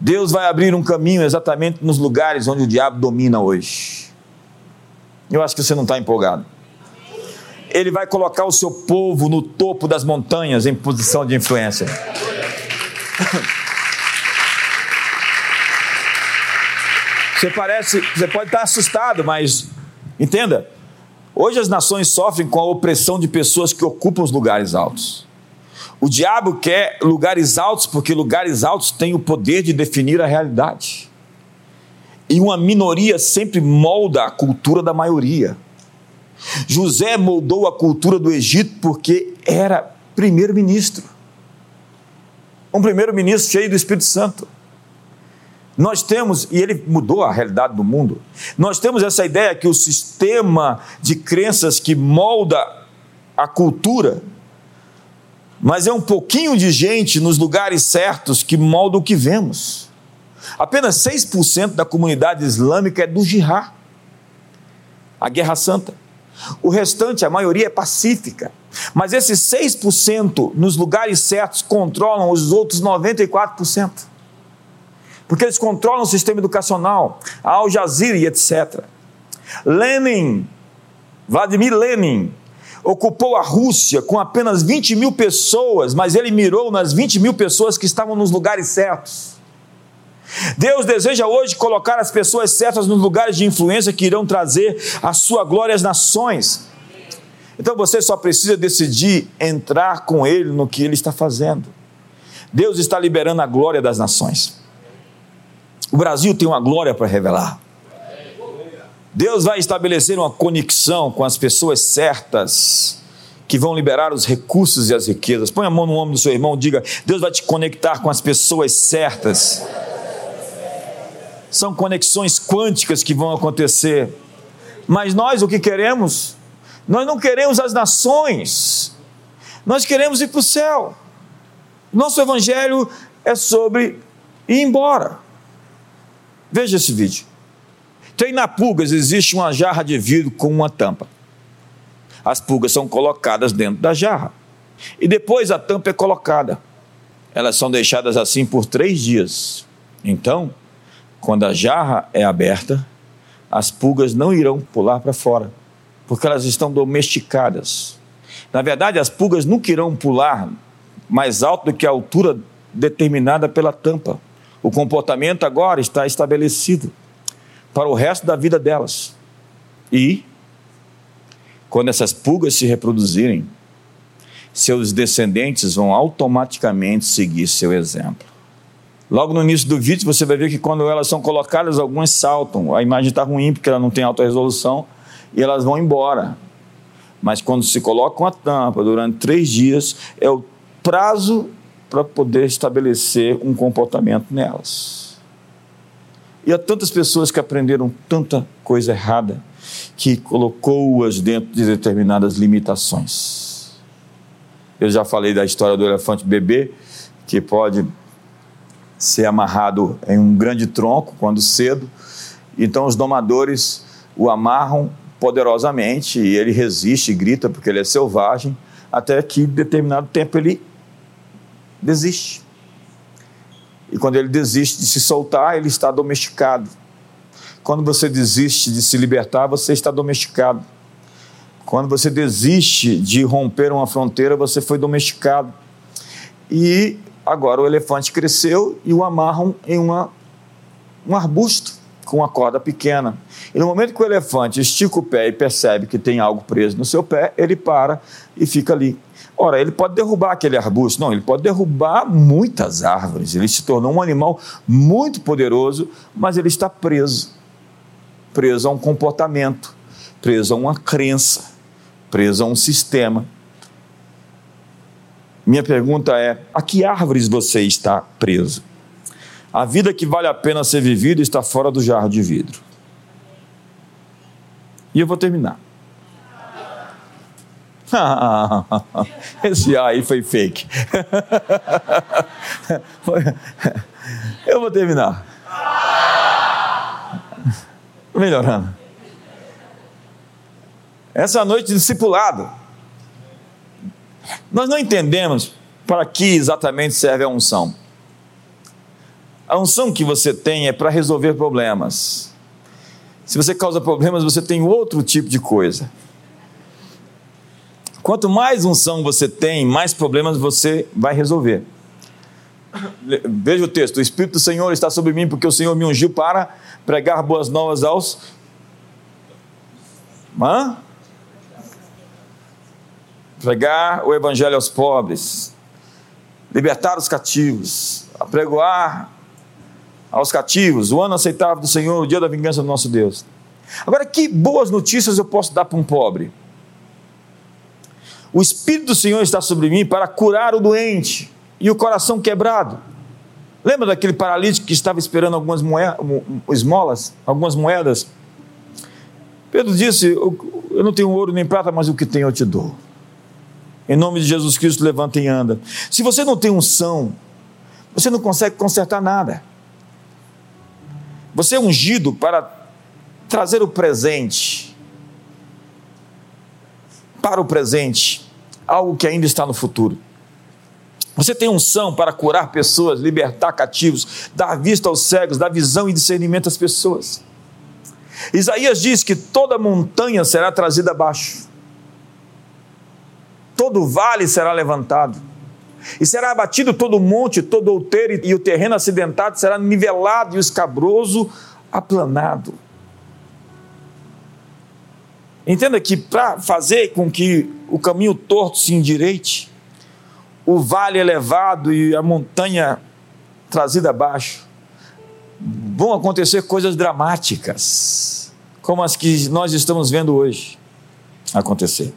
Deus vai abrir um caminho exatamente nos lugares onde o diabo domina hoje. Eu acho que você não está empolgado. Ele vai colocar o seu povo no topo das montanhas em posição de influência. Você parece, você pode estar assustado, mas entenda. Hoje as nações sofrem com a opressão de pessoas que ocupam os lugares altos. O diabo quer lugares altos porque lugares altos têm o poder de definir a realidade. E uma minoria sempre molda a cultura da maioria. José moldou a cultura do Egito porque era primeiro-ministro. Um primeiro-ministro cheio do Espírito Santo. Nós temos, e ele mudou a realidade do mundo, nós temos essa ideia que o sistema de crenças que molda a cultura, mas é um pouquinho de gente nos lugares certos que molda o que vemos. Apenas 6% da comunidade islâmica é do jihad, a Guerra Santa. O restante, a maioria é pacífica. Mas esses 6% nos lugares certos controlam os outros 94%. Porque eles controlam o sistema educacional, a Al Jazeera e etc. Lenin, Vladimir Lenin, ocupou a Rússia com apenas 20 mil pessoas, mas ele mirou nas 20 mil pessoas que estavam nos lugares certos. Deus deseja hoje colocar as pessoas certas nos lugares de influência que irão trazer a sua glória às nações. Então você só precisa decidir entrar com Ele no que Ele está fazendo. Deus está liberando a glória das nações. O Brasil tem uma glória para revelar. Deus vai estabelecer uma conexão com as pessoas certas que vão liberar os recursos e as riquezas. Põe a mão no ombro do seu irmão, diga: Deus vai te conectar com as pessoas certas são conexões quânticas que vão acontecer. Mas nós o que queremos? Nós não queremos as nações, nós queremos ir para o céu. Nosso evangelho é sobre ir embora. Veja esse vídeo. Tem na pulgas existe uma jarra de vidro com uma tampa. As pulgas são colocadas dentro da jarra. E depois a tampa é colocada. Elas são deixadas assim por três dias. Então, quando a jarra é aberta, as pulgas não irão pular para fora, porque elas estão domesticadas. Na verdade, as pulgas nunca irão pular mais alto do que a altura determinada pela tampa. O comportamento agora está estabelecido para o resto da vida delas. E, quando essas pulgas se reproduzirem, seus descendentes vão automaticamente seguir seu exemplo. Logo no início do vídeo, você vai ver que quando elas são colocadas, algumas saltam. A imagem está ruim porque ela não tem alta resolução e elas vão embora. Mas quando se coloca uma tampa durante três dias, é o prazo para poder estabelecer um comportamento nelas. E há tantas pessoas que aprenderam tanta coisa errada que colocou-as dentro de determinadas limitações. Eu já falei da história do elefante bebê, que pode ser amarrado em um grande tronco quando cedo. Então os domadores o amarram poderosamente e ele resiste, grita porque ele é selvagem, até que determinado tempo ele desiste. E quando ele desiste de se soltar, ele está domesticado. Quando você desiste de se libertar, você está domesticado. Quando você desiste de romper uma fronteira, você foi domesticado. E Agora o elefante cresceu e o amarram em uma, um arbusto com uma corda pequena. E no momento que o elefante estica o pé e percebe que tem algo preso no seu pé, ele para e fica ali. Ora, ele pode derrubar aquele arbusto? Não, ele pode derrubar muitas árvores. Ele se tornou um animal muito poderoso, mas ele está preso preso a um comportamento, preso a uma crença, preso a um sistema. Minha pergunta é: a que árvores você está preso? A vida que vale a pena ser vivida está fora do jarro de vidro. E eu vou terminar. Esse aí foi fake. Eu vou terminar. Melhorando. Essa noite discipulado. Nós não entendemos para que exatamente serve a unção. A unção que você tem é para resolver problemas. Se você causa problemas, você tem outro tipo de coisa. Quanto mais unção você tem, mais problemas você vai resolver. Veja o texto: O Espírito do Senhor está sobre mim, porque o Senhor me ungiu para pregar boas novas aos. Hã? Pregar o Evangelho aos pobres, libertar os cativos, apregoar aos cativos, o ano aceitável do Senhor, o dia da vingança do nosso Deus. Agora, que boas notícias eu posso dar para um pobre? O Espírito do Senhor está sobre mim para curar o doente e o coração quebrado. Lembra daquele paralítico que estava esperando algumas moedas, esmolas, algumas moedas? Pedro disse: Eu não tenho ouro nem prata, mas o que tenho eu te dou. Em nome de Jesus Cristo, levanta e anda. Se você não tem unção, você não consegue consertar nada. Você é ungido para trazer o presente para o presente, algo que ainda está no futuro. Você tem unção para curar pessoas, libertar cativos, dar vista aos cegos, dar visão e discernimento às pessoas. Isaías diz que toda montanha será trazida abaixo, todo vale será levantado, e será abatido todo monte, todo outeiro, e o terreno acidentado será nivelado e o escabroso aplanado. Entenda que para fazer com que o caminho torto se endireite, o vale elevado e a montanha trazida abaixo, vão acontecer coisas dramáticas, como as que nós estamos vendo hoje acontecer.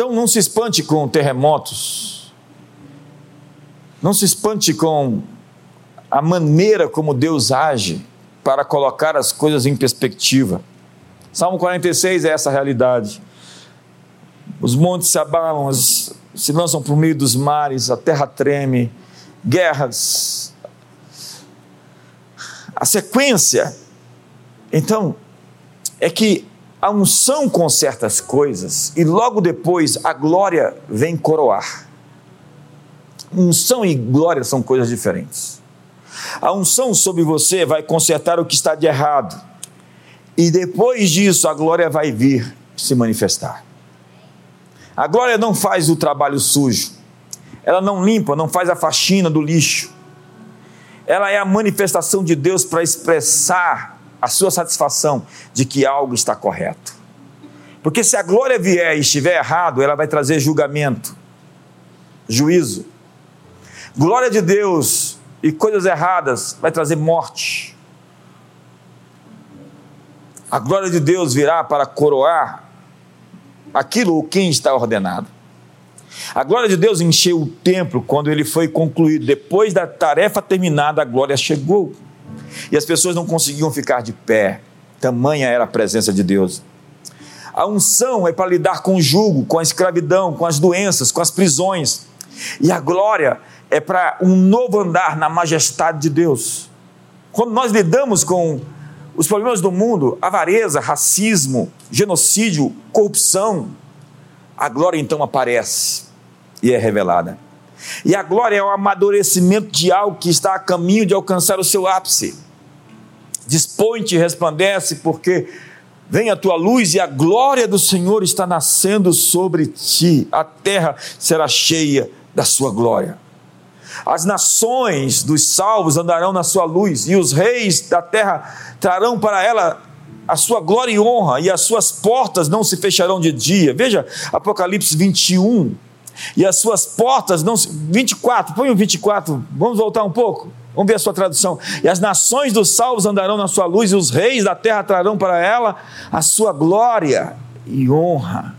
Então não se espante com terremotos, não se espante com a maneira como Deus age para colocar as coisas em perspectiva. Salmo 46 é essa realidade. Os montes se abalam, se lançam por meio dos mares, a terra treme, guerras. A sequência, então, é que a unção conserta as coisas e logo depois a glória vem coroar. Unção e glória são coisas diferentes. A unção sobre você vai consertar o que está de errado. E depois disso, a glória vai vir se manifestar. A glória não faz o trabalho sujo. Ela não limpa, não faz a faxina do lixo. Ela é a manifestação de Deus para expressar a sua satisfação de que algo está correto. Porque se a glória vier e estiver errado, ela vai trazer julgamento, juízo. Glória de Deus e coisas erradas vai trazer morte. A glória de Deus virá para coroar aquilo o quem está ordenado. A glória de Deus encheu o templo quando ele foi concluído. Depois da tarefa terminada, a glória chegou. E as pessoas não conseguiam ficar de pé. Tamanha era a presença de Deus. A unção é para lidar com o jugo, com a escravidão, com as doenças, com as prisões. E a glória é para um novo andar na majestade de Deus. Quando nós lidamos com os problemas do mundo, avareza, racismo, genocídio, corrupção, a glória então aparece e é revelada. E a glória é o amadurecimento de algo que está a caminho de alcançar o seu ápice. Dispõe-te e resplandece, porque vem a tua luz e a glória do Senhor está nascendo sobre ti. A terra será cheia da sua glória. As nações dos salvos andarão na sua luz, e os reis da terra trarão para ela a sua glória e honra, e as suas portas não se fecharão de dia. Veja Apocalipse 21. E as suas portas não se. 24, põe o 24, vamos voltar um pouco. Vamos ver a sua tradução. E as nações dos salvos andarão na sua luz, e os reis da terra trarão para ela a sua glória e honra.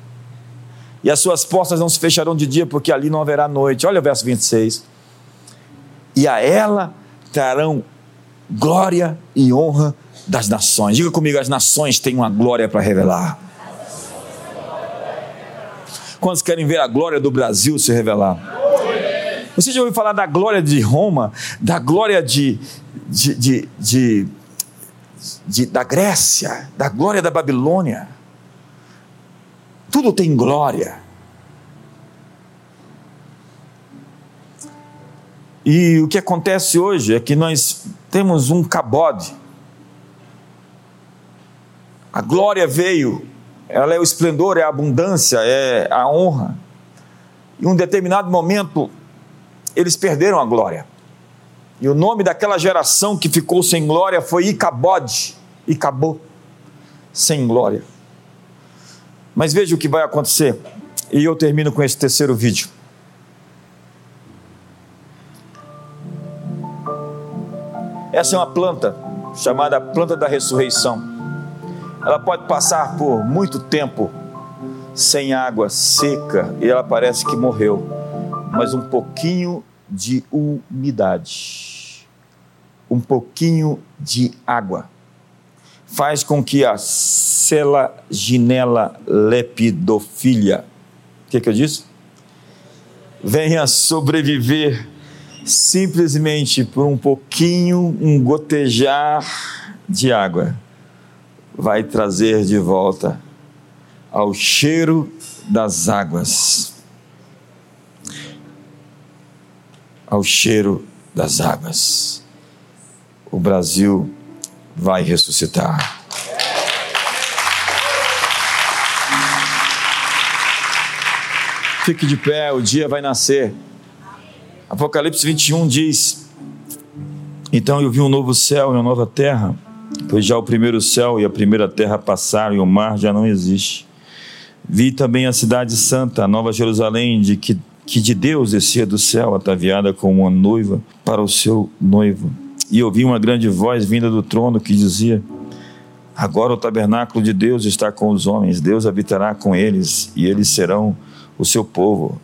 E as suas portas não se fecharão de dia, porque ali não haverá noite. Olha o verso 26 e a ela trarão glória e honra das nações. Diga comigo, as nações têm uma glória para revelar. Quantos querem ver a glória do Brasil se revelar? Você já ouviu falar da glória de Roma, da glória de, de, de, de, de da Grécia, da glória da Babilônia? Tudo tem glória. E o que acontece hoje é que nós temos um cabode. A glória veio, ela é o esplendor, é a abundância, é a honra. Em um determinado momento, eles perderam a glória. E o nome daquela geração que ficou sem glória foi Icabode, e acabou sem glória. Mas veja o que vai acontecer. E eu termino com esse terceiro vídeo. Essa é uma planta chamada planta da ressurreição. Ela pode passar por muito tempo sem água, seca, e ela parece que morreu. Mas um pouquinho de umidade, um pouquinho de água, faz com que a selaginela lepidofilia, o que, que eu disse? Venha sobreviver simplesmente por um pouquinho, um gotejar de água, vai trazer de volta ao cheiro das águas. Ao cheiro das águas. O Brasil vai ressuscitar. Fique de pé, o dia vai nascer. Apocalipse 21 diz: Então eu vi um novo céu e uma nova terra, pois já o primeiro céu e a primeira terra passaram e o mar já não existe. Vi também a cidade santa, a nova Jerusalém, de que, que de Deus descia do céu, ataviada como uma noiva para o seu noivo. E ouvi uma grande voz vinda do trono que dizia: Agora o tabernáculo de Deus está com os homens, Deus habitará com eles, e eles serão o seu povo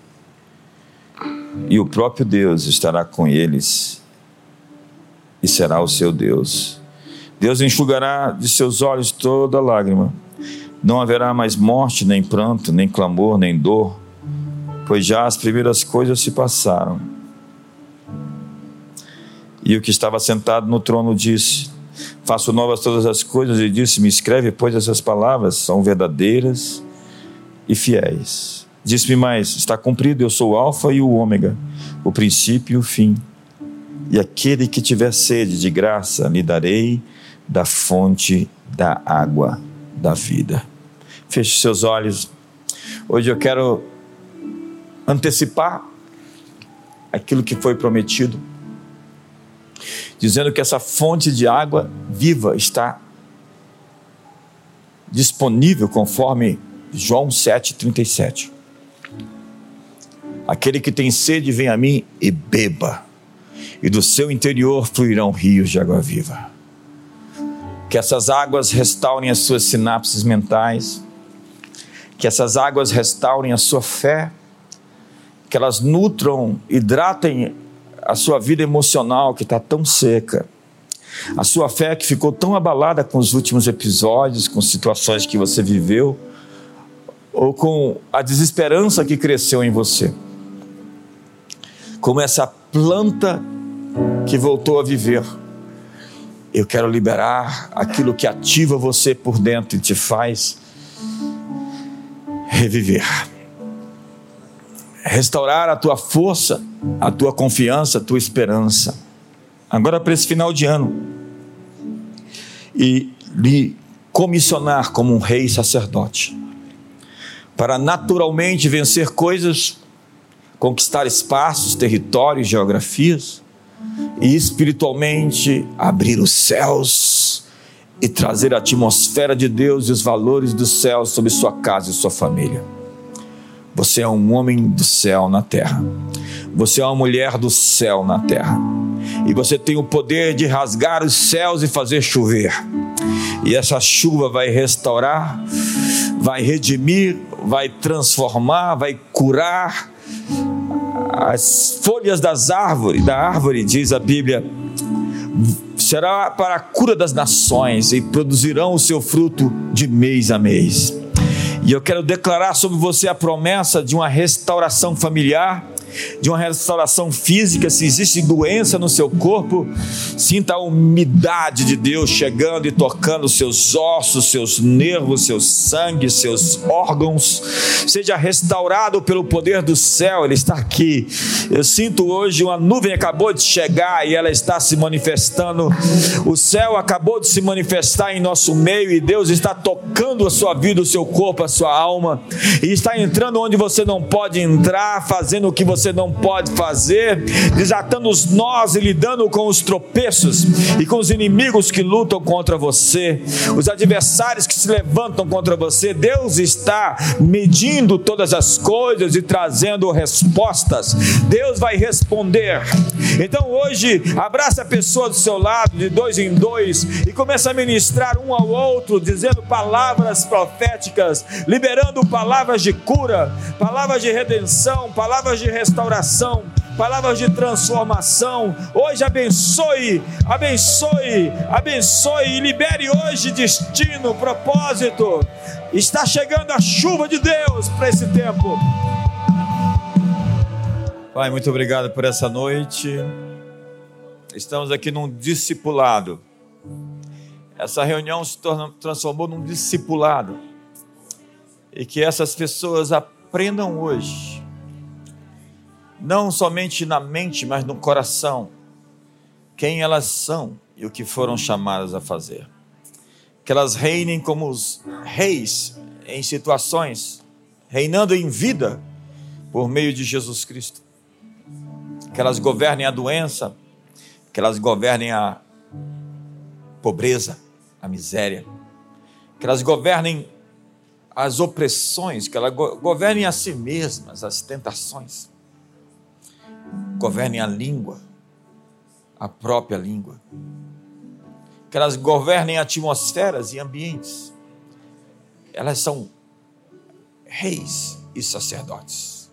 e o próprio Deus estará com eles e será o seu Deus. Deus enxugará de seus olhos toda lágrima. Não haverá mais morte, nem pranto, nem clamor, nem dor, pois já as primeiras coisas se passaram. E o que estava sentado no trono disse: Faço novas todas as coisas, e disse: Me escreve, pois essas palavras são verdadeiras e fiéis. Disse-me mais: Está cumprido, eu sou o Alfa e o Ômega, o princípio e o fim. E aquele que tiver sede de graça, lhe darei da fonte da água da vida. Feche seus olhos. Hoje eu quero antecipar aquilo que foi prometido, dizendo que essa fonte de água viva está disponível conforme João 7,37. Aquele que tem sede, vem a mim e beba, e do seu interior fluirão rios de água viva. Que essas águas restaurem as suas sinapses mentais, que essas águas restaurem a sua fé, que elas nutram, hidratem a sua vida emocional que está tão seca, a sua fé que ficou tão abalada com os últimos episódios, com situações que você viveu, ou com a desesperança que cresceu em você. Como essa planta que voltou a viver. Eu quero liberar aquilo que ativa você por dentro e te faz reviver. Restaurar a tua força, a tua confiança, a tua esperança. Agora, para esse final de ano, e lhe comissionar como um rei sacerdote, para naturalmente vencer coisas conquistar espaços, territórios, geografias e espiritualmente abrir os céus e trazer a atmosfera de Deus e os valores dos céus sobre sua casa e sua família. Você é um homem do céu na terra. Você é uma mulher do céu na terra. E você tem o poder de rasgar os céus e fazer chover. E essa chuva vai restaurar, vai redimir, vai transformar, vai curar, as folhas das árvores, da árvore, diz a Bíblia, será para a cura das nações e produzirão o seu fruto de mês a mês. E eu quero declarar sobre você a promessa de uma restauração familiar de uma restauração física, se existe doença no seu corpo, sinta a umidade de Deus chegando e tocando seus ossos, seus nervos, seu sangue, seus órgãos. Seja restaurado pelo poder do céu, Ele está aqui. Eu sinto hoje uma nuvem acabou de chegar e ela está se manifestando. O céu acabou de se manifestar em nosso meio e Deus está tocando a sua vida, o seu corpo, a sua alma e está entrando onde você não pode entrar, fazendo o que você você não pode fazer, desatando os nós e lidando com os tropeços e com os inimigos que lutam contra você, os adversários que se levantam contra você. Deus está medindo todas as coisas e trazendo respostas. Deus vai responder. Então hoje, abraça a pessoa do seu lado, de dois em dois, e começa a ministrar um ao outro, dizendo palavras proféticas, liberando palavras de cura, palavras de redenção, palavras de restauração restauração, palavras de transformação. Hoje abençoe, abençoe, abençoe e libere hoje destino, propósito. Está chegando a chuva de Deus para esse tempo. Pai, muito obrigado por essa noite. Estamos aqui num discipulado. Essa reunião se torna, transformou num discipulado. E que essas pessoas aprendam hoje não somente na mente, mas no coração, quem elas são e o que foram chamadas a fazer. Que elas reinem como os reis em situações, reinando em vida por meio de Jesus Cristo. Que elas governem a doença, que elas governem a pobreza, a miséria, que elas governem as opressões, que elas governem a si mesmas, as tentações governem a língua, a própria língua. Que elas governem atmosferas e ambientes. Elas são reis e sacerdotes.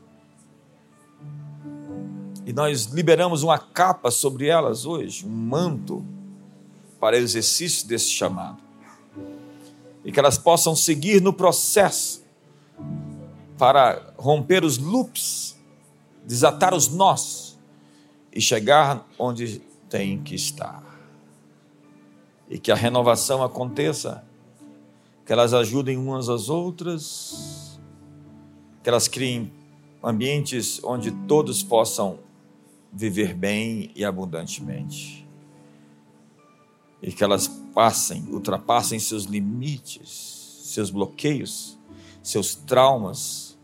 E nós liberamos uma capa sobre elas hoje, um manto para exercício desse chamado. E que elas possam seguir no processo para romper os loops, desatar os nós e chegar onde tem que estar. E que a renovação aconteça, que elas ajudem umas às outras, que elas criem ambientes onde todos possam viver bem e abundantemente. E que elas passem, ultrapassem seus limites, seus bloqueios, seus traumas,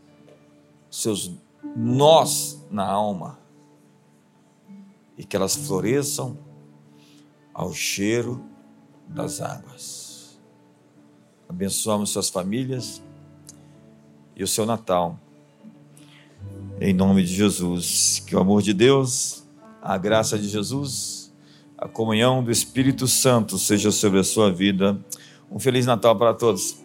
seus nós na alma e que elas floresçam ao cheiro das águas. Abençoamos suas famílias e o seu Natal. Em nome de Jesus, que o amor de Deus, a graça de Jesus, a comunhão do Espírito Santo seja sobre a sua vida. Um feliz Natal para todos.